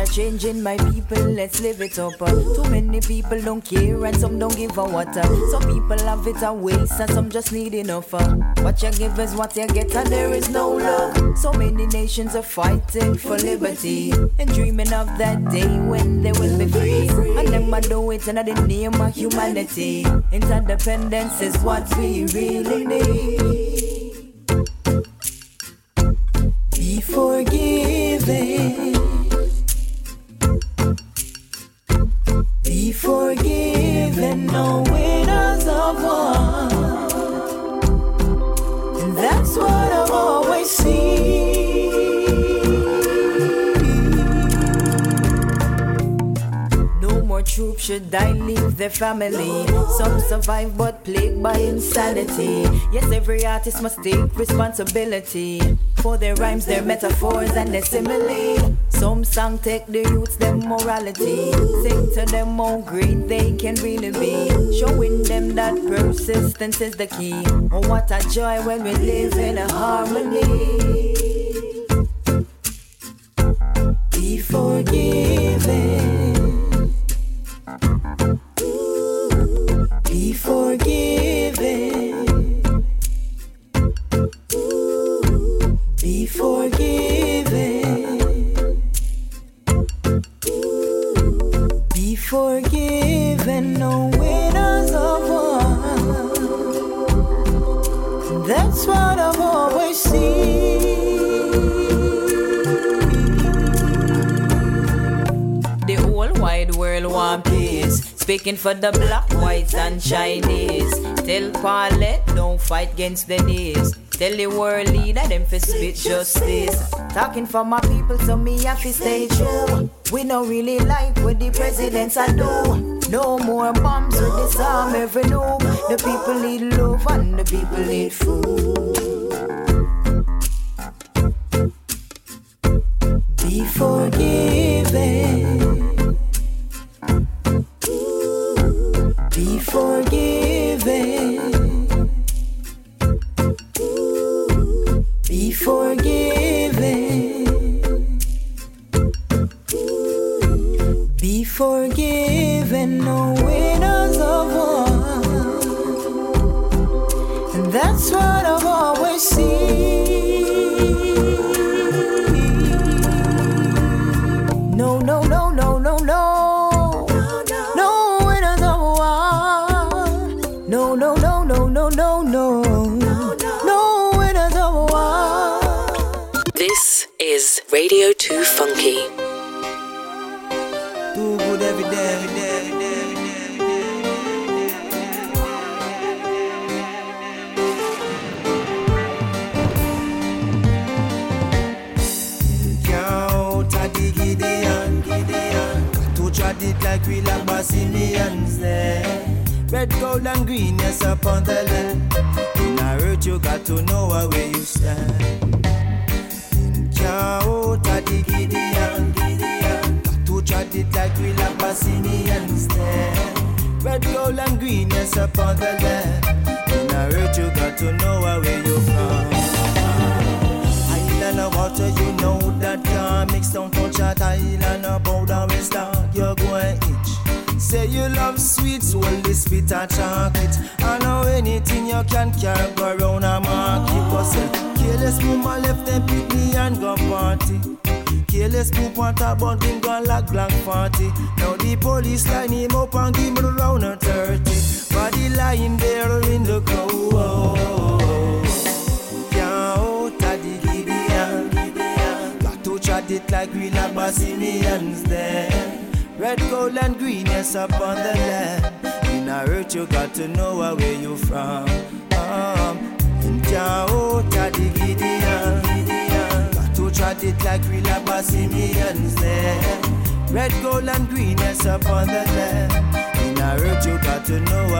Changing, my people, let's live it up. Uh, too many people don't care and some don't give a water. Some people have it a waste and some just need enough. Uh, what you give is what you get and there is no love. So many nations are fighting for liberty and dreaming of that day when they will be free. And them I do it in the name of humanity. Interdependence is what we really need. Be forgiven. No winners of war. Troops should die, leave their family. Some survive but plagued by insanity. Yes, every artist must take responsibility for their rhymes, their metaphors, and their simile. Some song take the youths their morality, sing to them how great they can really be, showing them that persistence is the key. Oh, what a joy when we live in a harmony. Be forgiven. Speaking for the black, whites, and Chinese. Tell Paulette, don't fight against the knees. Tell the world leader them for spit justice. Talking for my people, so me have to stay true. We don't really like what the presidents are do. No more bombs with disarm every noob. The people need love and the people need food.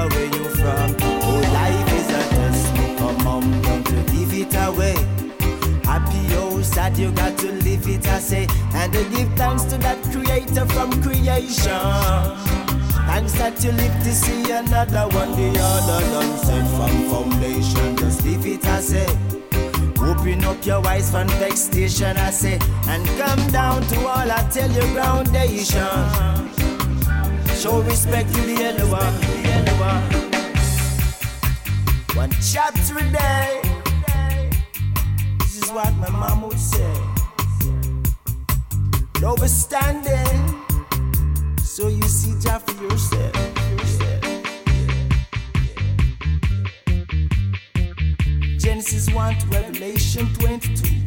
To where you from. Oh, life is a test. Come on, don't to give it away. Happy or sad, you got to live it, I say. And to give thanks to that creator from creation. Thanks that you live to see another one, the other done set from foundation. Just leave it, I say. Open up your eyes from station, I say. And come down to all I tell you, groundation. Show respect to the other one. One. Chapter a day. This is what my mom would say. Overstanding. So you see Jah for yourself. Genesis 1 to Revelation 22.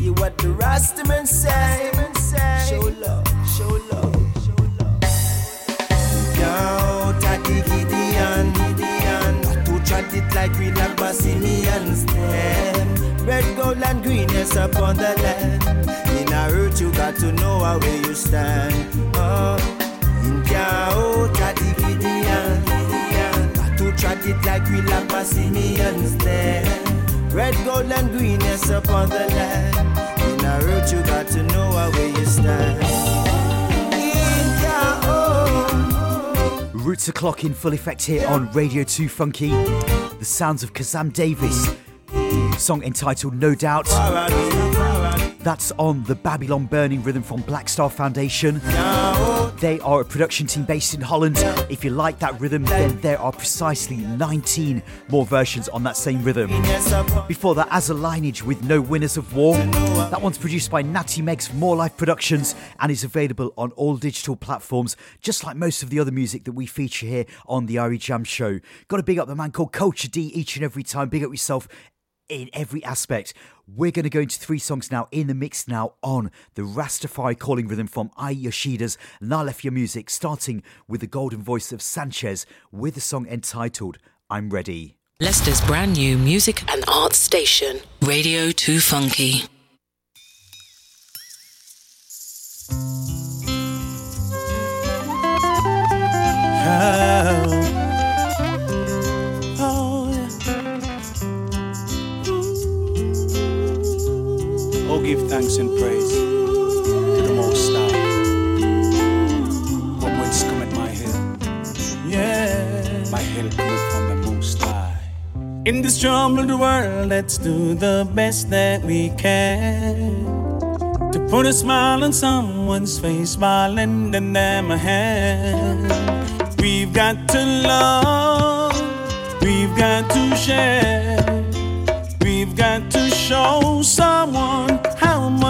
Hear what the Rastaman say. Love, show love, show love. It like we like Bassimians them. Red, gold, and green, upon the land. In a earth, you got to know where you stand. Oh, in Yao, Tati Gideon. Got to chat it like we like Bassimians them. Red, gold, and green, upon the land. In a earth, you got to know where you stand. Roots o'clock in full effect here on Radio 2 Funky. The sounds of Kazam Davis. Song entitled No Doubt. That's on the Babylon Burning rhythm from Black Star Foundation. They are a production team based in Holland. If you like that rhythm, then there are precisely 19 more versions on that same rhythm. Before that, Aza Lineage with No Winners of War. That one's produced by Natty Meg's More Life Productions and is available on all digital platforms, just like most of the other music that we feature here on the Irie Jam Show. Got to big up the man called Culture D each and every time. Big up yourself in every aspect. We're going to go into three songs now in the mix now on the Rastafari calling rhythm from I Yoshida's Nalefia Music, starting with the golden voice of Sanchez with a song entitled I'm Ready. Leicester's brand new music and arts station, Radio 2 Funky. Oh, give thanks and praise to the Most High. From whence cometh my help? Yeah. My help cometh from the Most High. In this troubled world, let's do the best that we can. To put a smile on someone's face by lending them a hand. We've got to love, we've got to share. We've got to show someone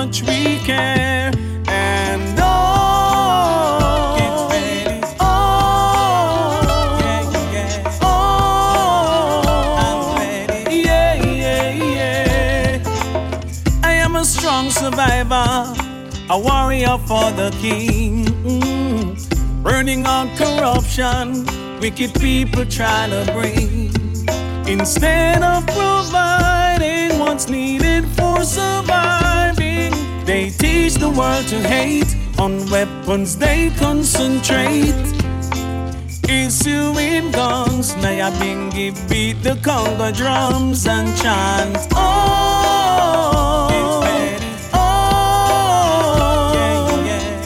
much we care. And oh. Oh. Oh. Yeah, yeah, yeah. I am a strong survivor, a warrior for the king. Mm. Burning out corruption, wicked people try to bring. Instead of providing what's needed for surviving, they teach the world to hate On weapons they concentrate. Issuing guns, now I beat the conga drums and chant. Oh, oh,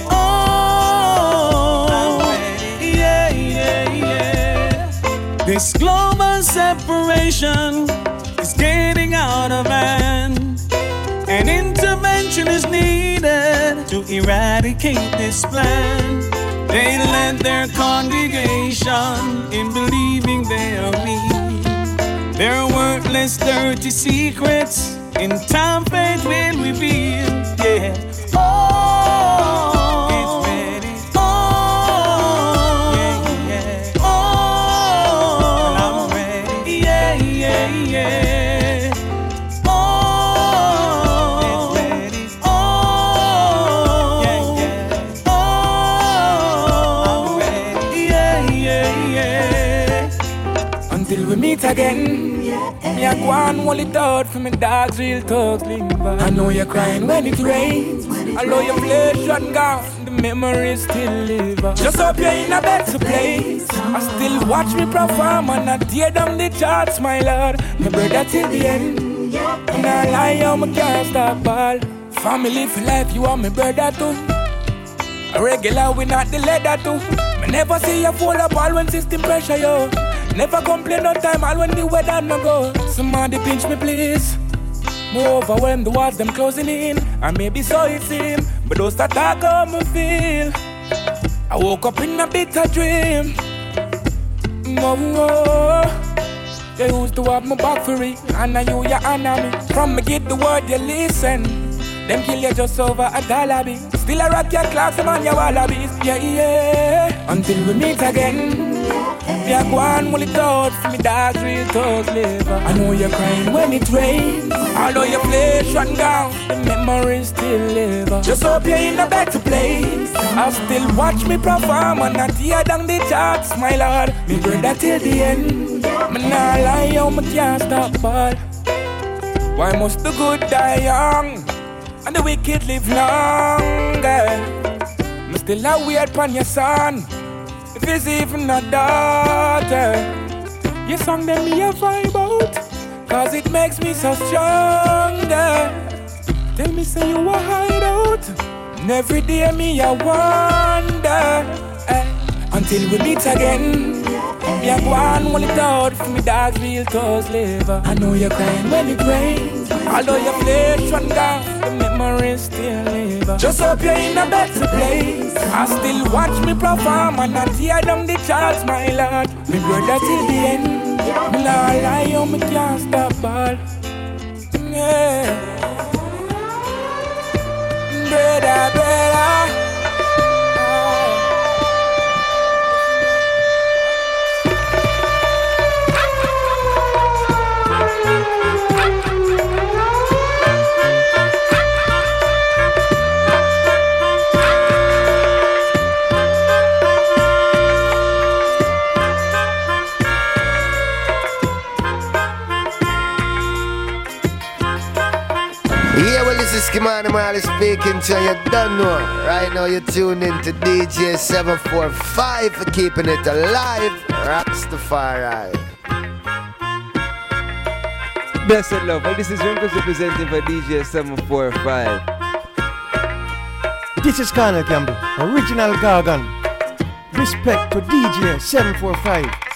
oh, yeah, yeah, yeah. This global separation is needed to eradicate this plan. They led their congregation in believing they are me. Their worthless, dirty secrets in time fate will reveal. Yeah. Oh, Until we meet again. Me a go on hold it out for me dogs real talk. I know you're crying when it rains. I know your flesh and gone, the memories still live. Just hope you're in a better place. I still watch me perform and I tear down the charts, my lord. My brother till the end. And I lie on my can't stop all. Family for life, you are my brother too. A regular, we not the leather too. Me never see you fall all when system pressure yo. Never complain no time all when the weather no go. Somebody pinch me please. More overwhelmed the walls them closing in. And maybe so it seem, but those that talk how me feel. I woke up in a bitter dream. Mm, oh, oh. oh. You used to have my back for it, and now you your enemy. From me get the word you listen. Them kill you just over a dollar bill. Still I rock your them on your wallabies. Yeah, yeah. Until we meet again. Yeah, go on, hold it out for me dogs, real talk liver. I know you're crying when it rains. Although your flesh run down, the memories still live. Just hope you're in a better place. I still watch me perform and I tear down the charts, my lord. Me brother till the end. Me nah lie, oh, me can't stop ball. Why must the good die young and the wicked live longer? Me still a weird pon your son. If it's even a daughter, your song them me a vibe out. Cause it makes me so stronger. Tell me say you a hideout. And every day me a wonder. eh, until we meet again. Me a go on hold it out for me dogs real toes liver. I know you're crying when it rains. Although your flesh run down, the memories still live. Just hope you're in a better place. I still watch me perform and I tear down the charts, my lord. Me brother till the end. Me nah lie, oh, me can't stop all. Yeah. Brother, brother. Skimani Marley speaking to you. You don't know. Right now, you're tuned in to DJ 745 for keeping it alive. Rastafari. Blessed love. Well, this is Winkles representing for DJ 745. This is Colonel Campbell, original Gargan. Respect to DJ 745.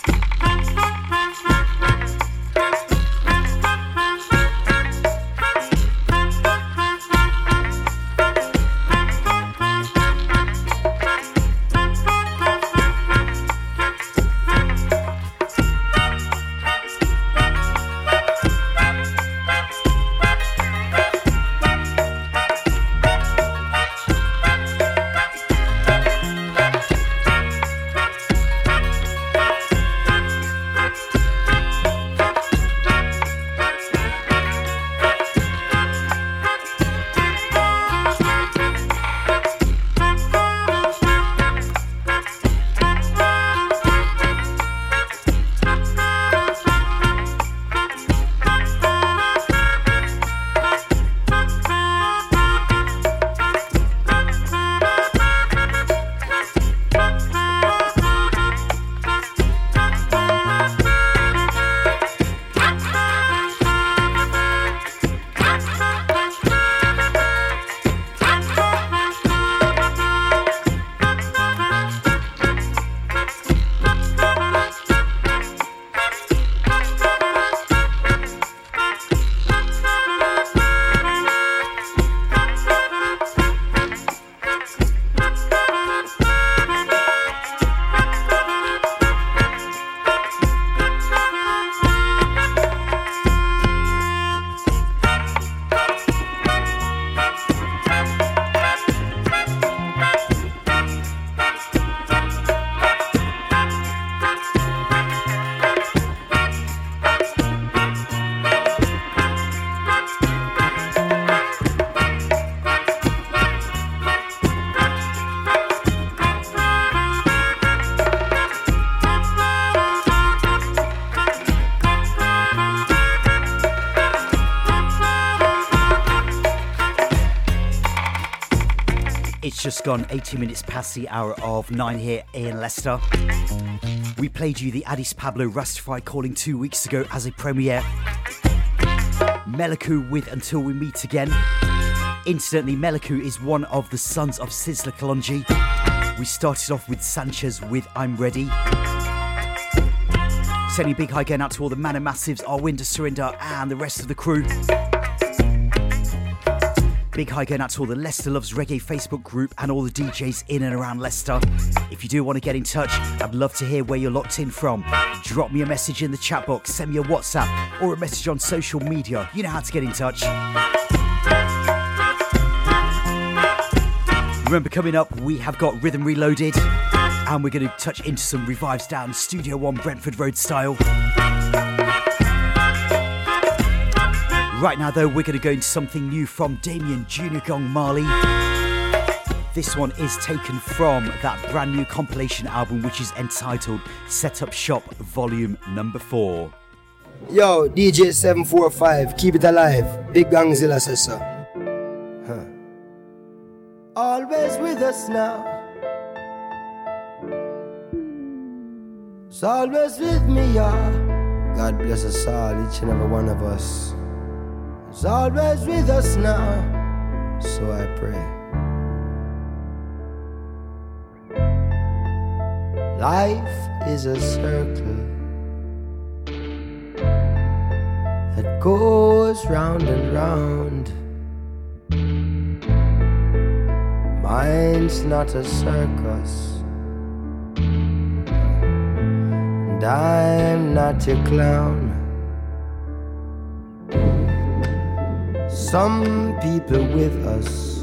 Just gone 18 minutes past the hour of 9 here in Leicester. We played you the Addis Pablo Rastafari calling two weeks ago as a premiere. Meleku with Until We Meet Again. Incidentally, Meleku is one of the sons of Sizzla Kalonji. We started off with Sanchez with I'm Ready. Sending a big hi again out to all the Mana Massives, Arwinder Surinder, and the rest of the crew. Big hi going out to all the Leicester Loves Reggae Facebook group and all the DJs in and around Leicester. If you do want to get in touch, I'd love to hear where you're locked in from. Drop me a message in the chat box, send me a WhatsApp, or a message on social media. You know how to get in touch. Remember, coming up, we have got Rhythm Reloaded, and we're going to touch into some revives down Studio One Brentford Road style. Right now, though, we're going to go into something new from Damian Junior Gong Marley. This one is taken from that brand new compilation album, which is entitled Set Up Shop Volume Number 4. Yo, DJ 745, keep it alive. Big Gangzilla says so. Huh. Always with us now. It's always with me, yeah. God bless us all, each and every one of us. It's always with us now. So I pray. Life is a circle that goes round and round. Mine's not a circus, and I'm not your clown. Some people with us,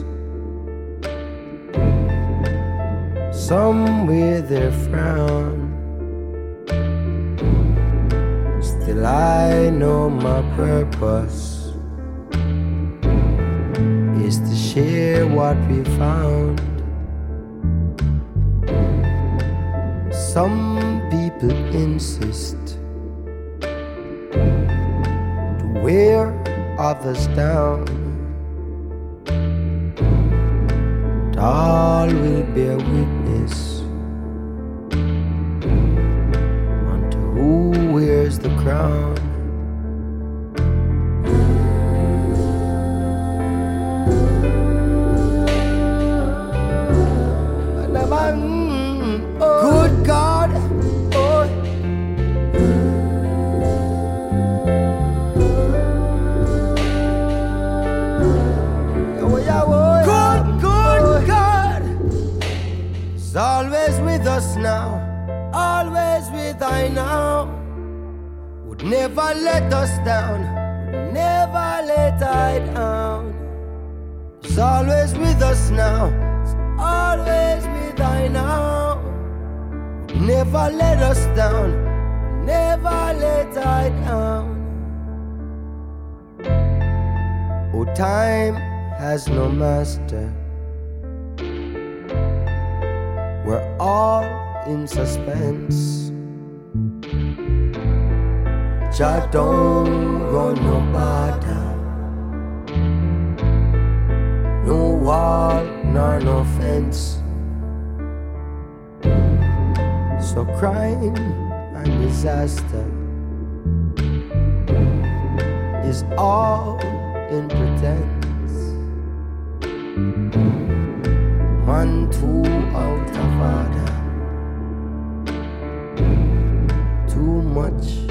some with their frown. Still, I know my purpose is to share what we found. Some people insist to wear others down. And all will bear witness unto who wears the crown. Never let us down, never let I down. It's always with us now, it's always with I now. Never let us down, never let I down. Oh, time has no master. We're all in suspense. Jah don't run no border, no wall nor no fence. So crime and disaster is all in pretense. Man too out of order, too much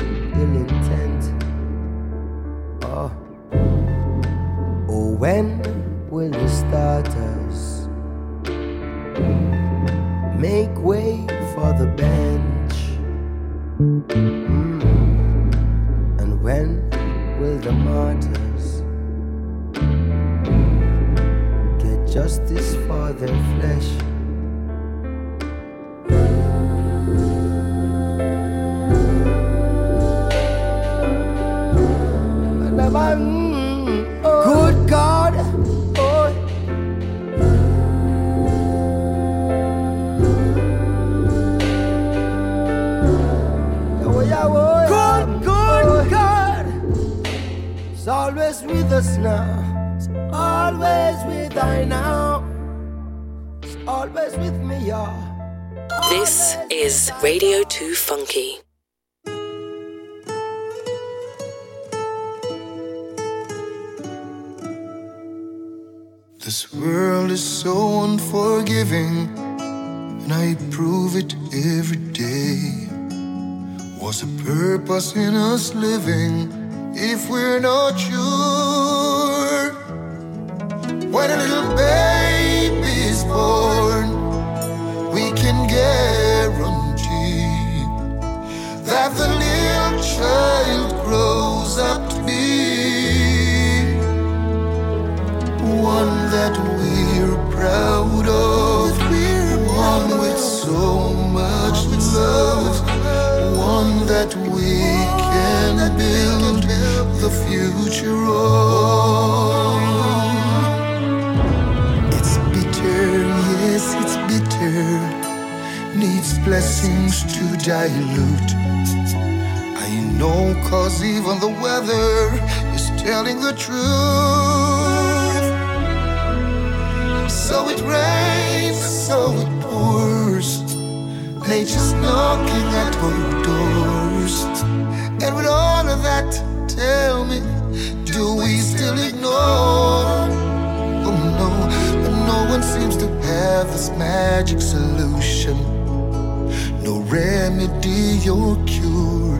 Radio 2 Funky. This world is so unforgiving, and I prove it every day. What's the purpose in us living if we're not sure? When a little baby is born, we can guarantee that the little child grows up to be one that we're proud of, one with so much love, one that we can build the future on. It's bitter, yes, it's bitter, needs blessings to dilute. I know, cause even the weather is telling the truth. So it rains, so it pours. Nature's knocking at our doors. And with all of that, tell me, do we still ignore? Oh no, but no one seems to have this magic solution. No remedy or cure.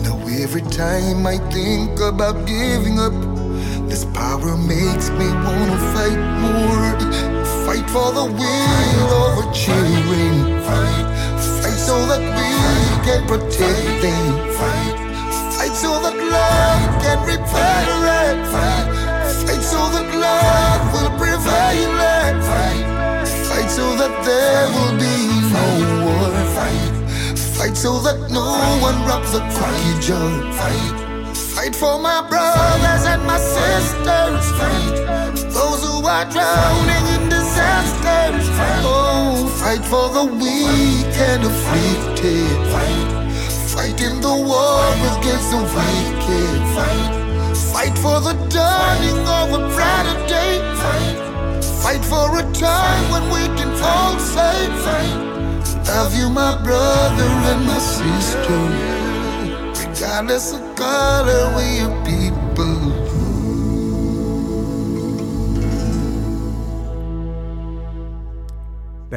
Now every time I think about giving up, this power makes me wanna fight more. Fight for the will over children. Fight, fight so that we can protect them. Fight, fight so that love can repair it. Fight, fight so that love will prevail. Fight, fight so that there will be. Fight, fight so that no one robs the cookie jar. Fight. Fight for my brothers and my sisters. Fight those who are drowning in disasters. Oh, fight for the weak and afflicted. Fight, fight in the war against the wicked. Fight, fight for the dawning of a brighter day. Fight, fight for a time when we can all say, Love you, my brother and my sister. Regardless of color, we are people.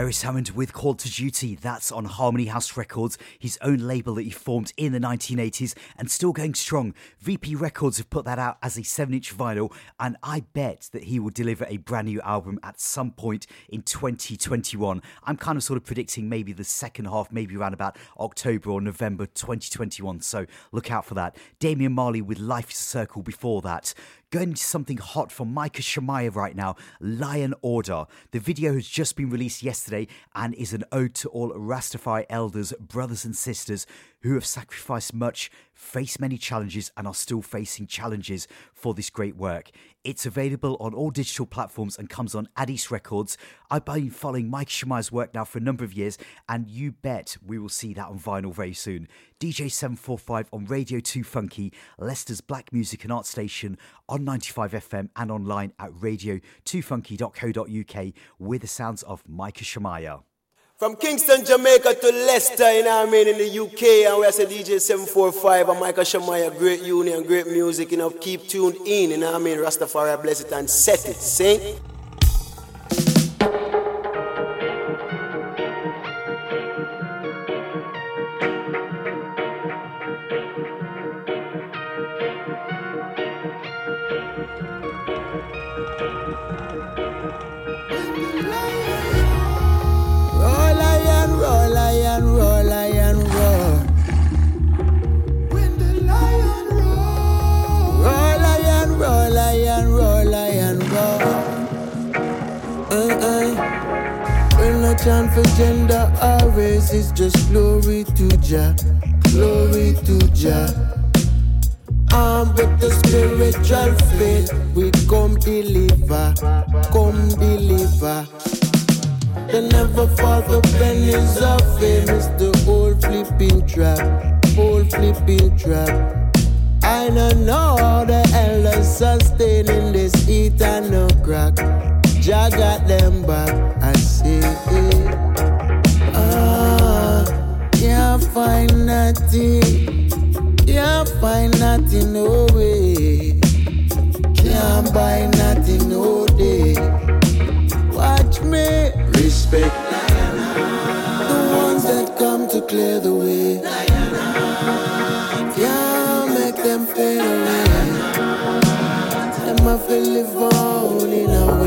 Beres Hammond with Call to Duty. That's on Harmony House Records, his own label that he formed in the 1980s and still going strong. VP Records have put that out as a 7 inch vinyl, and I bet that he will deliver a brand new album at some point in 2021. I'm kind of sort of predicting maybe the second half, maybe around about October or November 2021, so look out for that. Damian Marley with Life is a Circle before that. Going into something hot from Micah Shemaiah right now, Lion Heart. The video has just been released yesterday and is an ode to all Rastafari elders, brothers and sisters who have sacrificed much, faced many challenges, and are still facing challenges for this great work. It's available on all digital platforms and comes on Addis Records. I've been following Micah Shemaiah's work now for a number of years, and you bet we will see that on vinyl very soon. DJ745 on Radio 2 Funky, Leicester's Black Music and Art Station on 95 FM and online at radio2funky.co.uk with the sounds of Micah Shemaiah. From Kingston, Jamaica to Leicester, you know what I mean, in the UK, and we are DJ 745 and Micah Shemaiah, great union, great music, you know, keep tuned in, you know what I mean, Rastafari bless it and set it, sing. Trying for gender or race, it's just glory to Jah, glory to Jah. Armed with the spiritual faith, we come deliver, come deliver. They never fall for pennies of fame. It's the old flipping trap, old flipping trap. I don't know how the elders sustaining this heat and no crack. Jah got them back, Ah, can't find nothing. Can't find nothing, no way. Can't buy nothing, no day. Watch me. Respect The ones that come to clear the way. Can't make them fade away. I live in a way.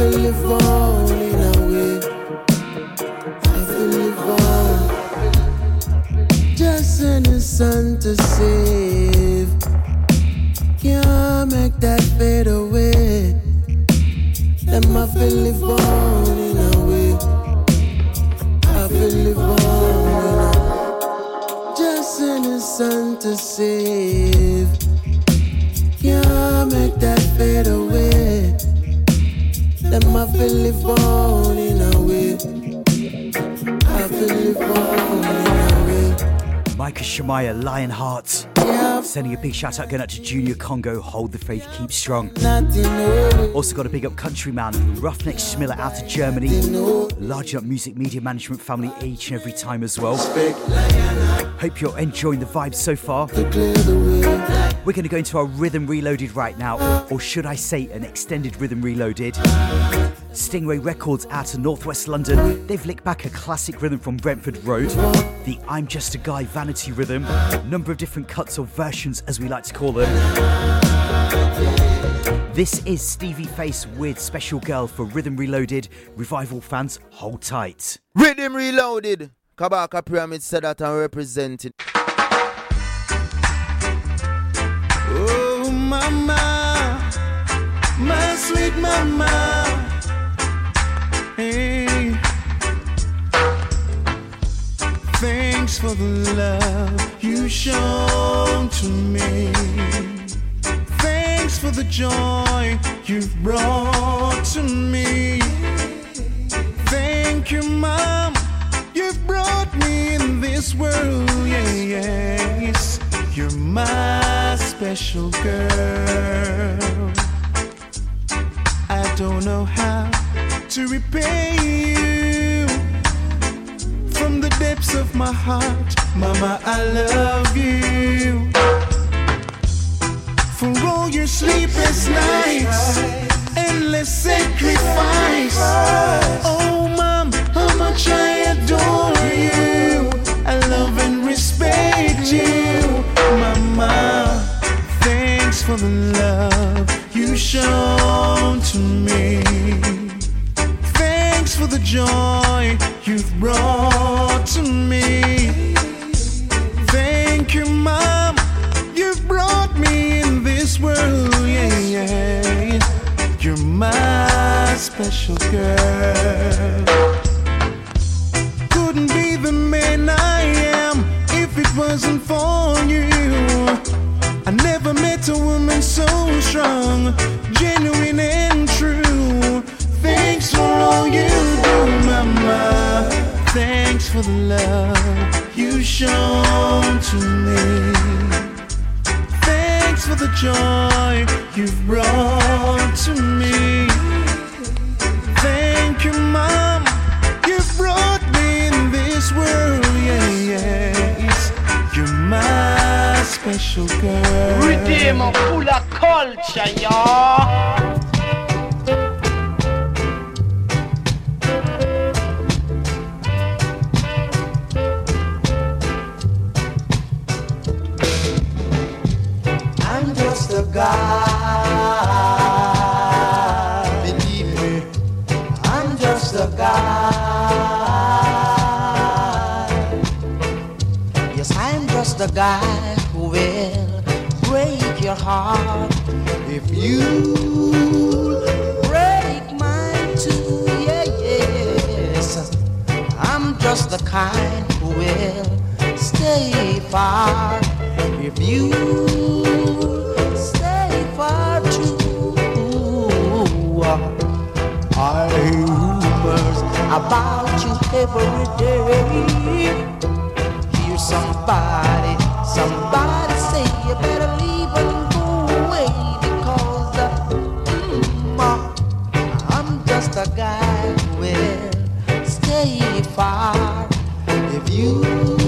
feel in a. I. Just to save. Shemaiah, Lionheart. Sending a big shout out going out to Junior Congo, Hold the Faith, Keep Strong. Also got a big up countryman, Roughneck Schmiller out of Germany. Larging up music media management family each and every time as well. Hope you're enjoying the vibes so far. We're going to go into our rhythm reloaded right now, or should I say, an extended rhythm reloaded. Stingray Records out of northwest London. They've licked back a classic rhythm from Brentford Road, the I'm Just a Guy vanity rhythm. Number of different cuts or versions, as we like to call them. This is Stevie Face with Special Girl for Rhythm Reloaded. Revival fans, hold tight. Rhythm Reloaded. Kabaka Pyramid said that I'm representing. Oh, mama, my sweet mama. Thanks for the love you shown to me. Thanks for the joy you've brought to me. Thank you, mom. You've brought me in this world, yeah, yes. You're my special girl. I don't know how to repay you depths of my heart. Mama, I love you. For all your sleepless nights, endless sacrifice. Oh, mom, how much I adore you. I love and respect you, Mama. Thanks for the love you shown to me. Thanks for the joy you've brought to me. Thank you, Mom. You've brought me in this world, yeah, yeah. You're my special girl. Couldn't be the man I am if it wasn't for you. I never met a woman so strong, genuine and true. All you do, Mama. Thanks for the love you shown to me. Thanks for the joy you've brought to me. Thank you, Mom. You've brought me in this world, yes. You're my special girl. Full of culture, y'all. guy. Believe me, I'm just a guy. Yes, I'm just a guy who will break your heart if you break mine too. Yeah, yes, I'm just the kind who will stay far if you. about you every day. Hear somebody, somebody say you better leave and go away because uh, mm, I'm just a guy who will stay far if you.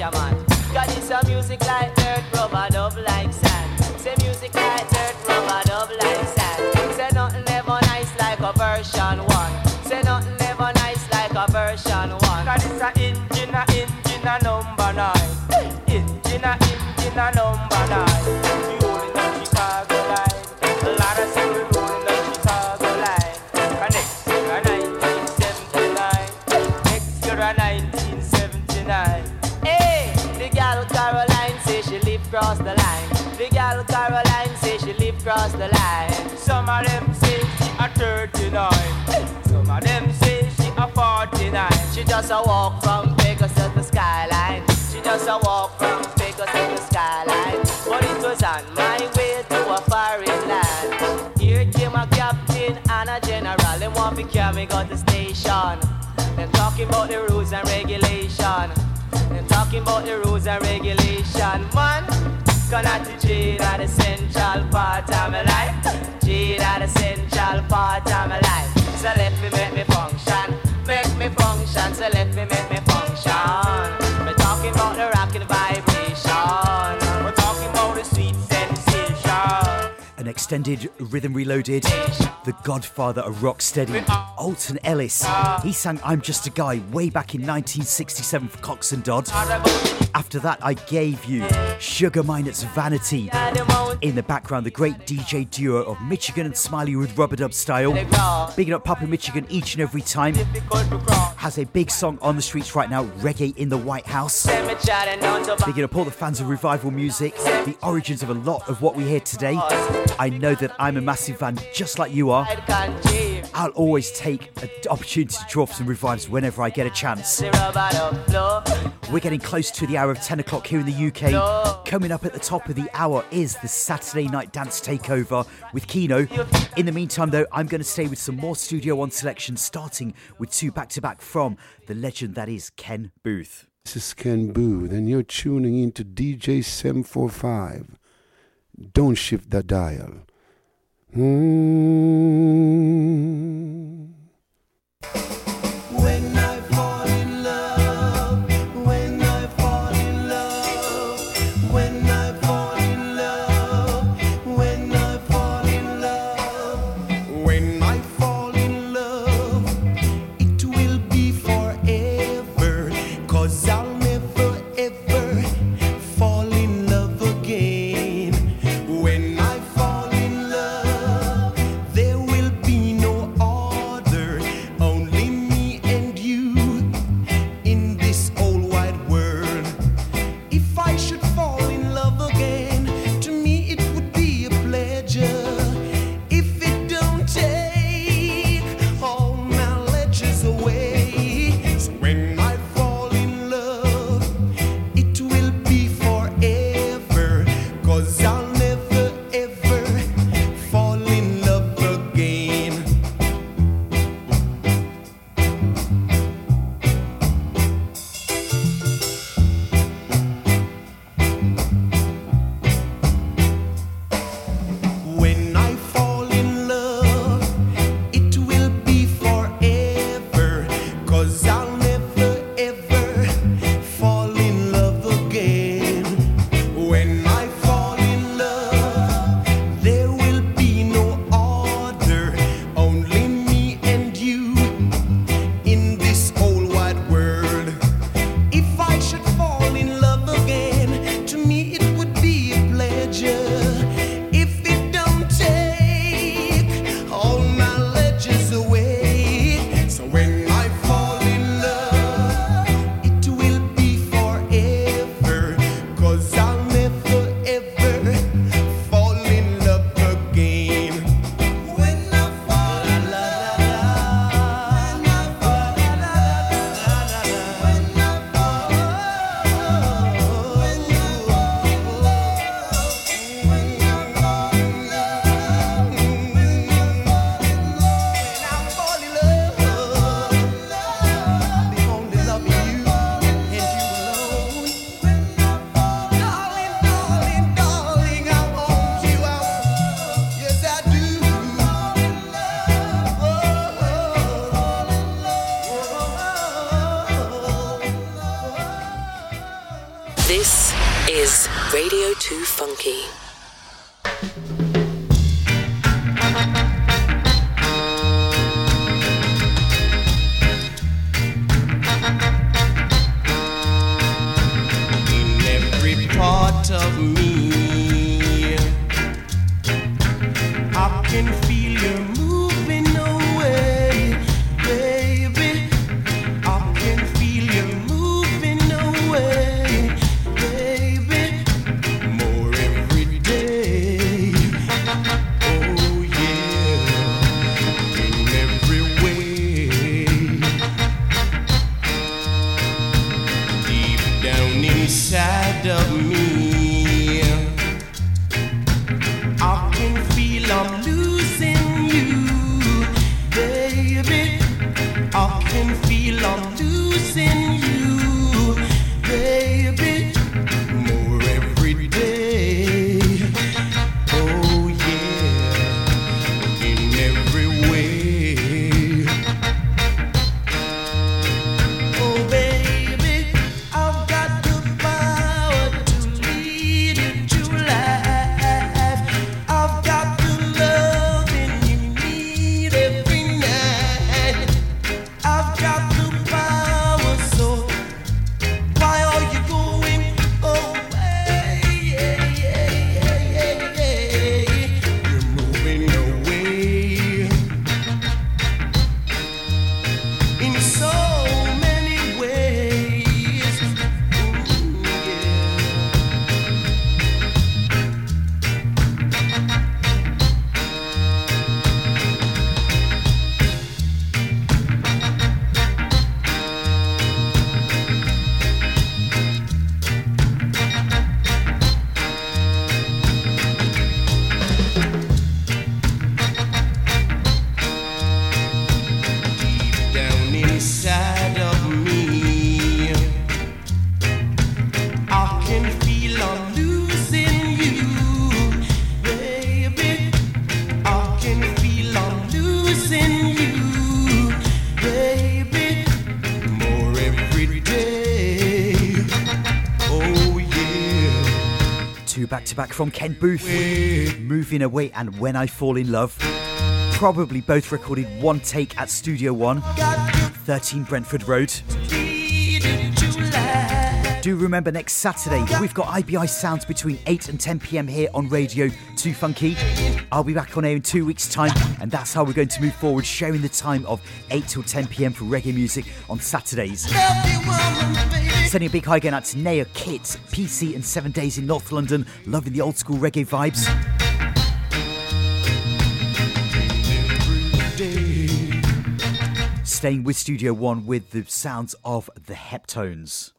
preacher man. God is a music like dirt, rubber dub like sand. Say music like dirt, rubber dub like sand. Say nothing ever nice like a version one. Say nothing ever nice like a version one. God is a engine, a engine a number nine. Engine a engine a number nine. She just a walk from Vegas to the skyline. She just a walk from Vegas to the skyline. But it was on my way to a foreign land. Here came a captain and a general. They want to carry me to station. Them talking about the rules and regulation. Them talking about the rules and regulation. Man, gonna to jail at the central part of my life. Jail at the central part of my life. So let me make me function. Make me function. So let me make me function. We're talking about the rocking vibration. Extended rhythm reloaded. The godfather of rocksteady, Alton Ellis. He sang I'm Just a Guy way back in 1967 for Coxsone Dodd. After that, I gave you Sugar Minott's Vanity. In the background, the great DJ duo of Michigan and Smiley with rubber dub style. Bigging up Papa Michigan each and every time. Has a big song on the streets right now, Reggae in the White House. Bigging up all the fans of revival music, the origins of a lot of what we hear today. I know that I'm a massive fan, just like you are. I'll always take an opportunity to draw for some revives whenever I get a chance. We're getting close to the hour of 10 o'clock here in the UK. Coming up at the top of the hour is the Saturday Night Dance Takeover with Kino. In the meantime, though, I'm going to stay with some more Studio One selections, starting with two back to back from the legend that is Ken Boothe. This is Ken Boothe, and you're tuning into DJ 745. Don't shift the dial. Mm. Back to back from Ken Boothe. Moving Away and When I Fall in Love. Probably both recorded one take at Studio One, 13 Brentford Road. Do remember next Saturday, we've got IBI Sounds between 8 and 10 pm here on Radio 2 Funky. I'll be back on air in two weeks' time, and that's how we're going to move forward, sharing the time of 8 till 10 pm for reggae music on Saturdays. Sending a big hi again out to Naya, Kit, PC, and Seven Days in North London, loving the old school reggae vibes. Staying with Studio One with the sounds of the Heptones.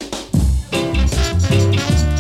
It's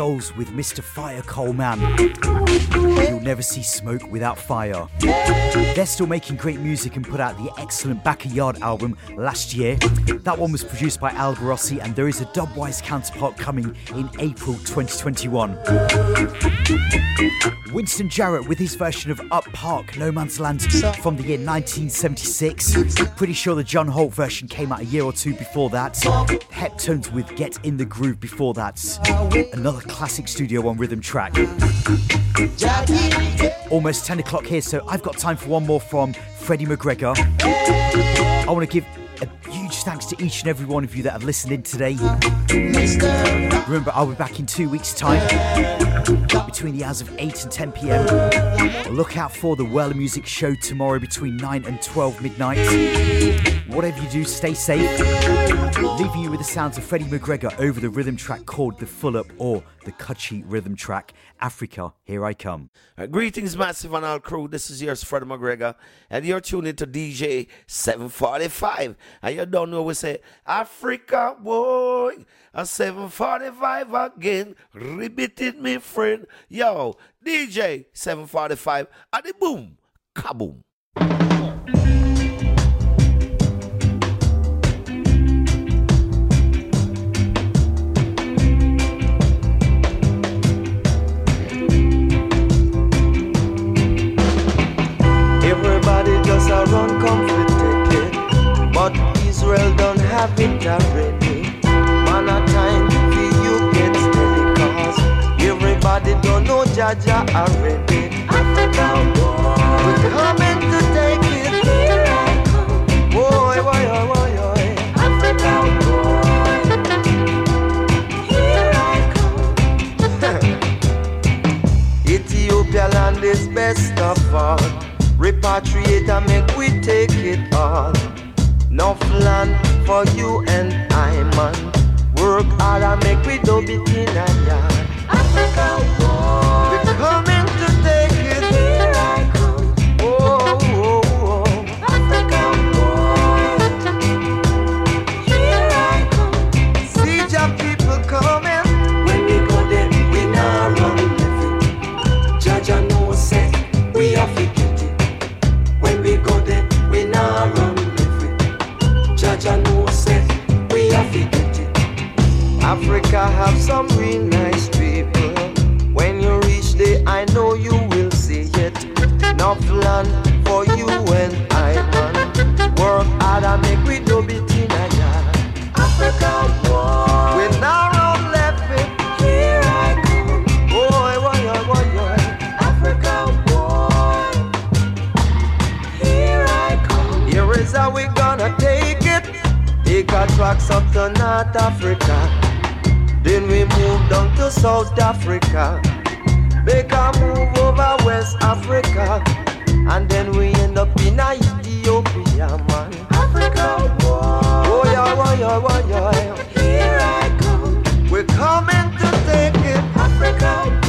Souls with Mr. Fire Coal Man. You'll never see smoke without fire. They're still making great music and put out the excellent Backyard album last year. That one was produced by Alborosie, and there is a Dubwise counterpart coming in April 2021. Winston Jarrett with his version of Up Park, No Man's Land from the year 1976. Pretty sure the John Holt version came out a year or two before that. Heptones with Get in the Groove before that. Another classic Studio One rhythm track. Jackie. Almost 10 o'clock here, so I've got time for one more from Freddie McGregor. I want to give a huge thanks to each and every one of you that have listened in today. Remember, I'll be back in two weeks' time between the hours of 8 and 10 pm. Look out for the Well Music Show tomorrow between 9 and 12 midnight. Whatever you do, stay safe. Leaving you with the sounds of Freddie McGregor over the rhythm track called The Full Up or the Kutchi rhythm track Africa, Here I Come. Uh, greetings, Massive and all crew. This is yours, Freddie McGregor, and you're tuning to DJ 745. And you don't know, we say, Africa, boy, a 745 again. Repeat it, me friend. Yo, DJ 745, and the boom, kaboom. Just a run comforted, but Israel don't have it already. Man, a time for you get steady, cause everybody don't know Jaja already. Africa, we're coming to take it. Here I come. Boy, boy, boy, boy. Africa, Here I come. Ethiopia land is best of all. Repatriate and make we take it all. Enough land for you and I, man. Work hard and make we do it in a yard. Africa, Africa have some real nice people. When you reach there, I know you will see it. Enough land for you and I, man. Work hard and make we do it in a yard. Africa, boy. We now run left it. Here I come. Boy, boy, boy, boy, boy. Africa, boy. Here I come. Here is how we gonna take it. Take our tracks up to North Africa. Then we move down to South Africa. Make a move over West Africa. And then we end up in Ethiopia, man. Africa, boy. Oh, yeah, boy, yeah, boy, yeah. Here I come. We're coming to take it. Africa,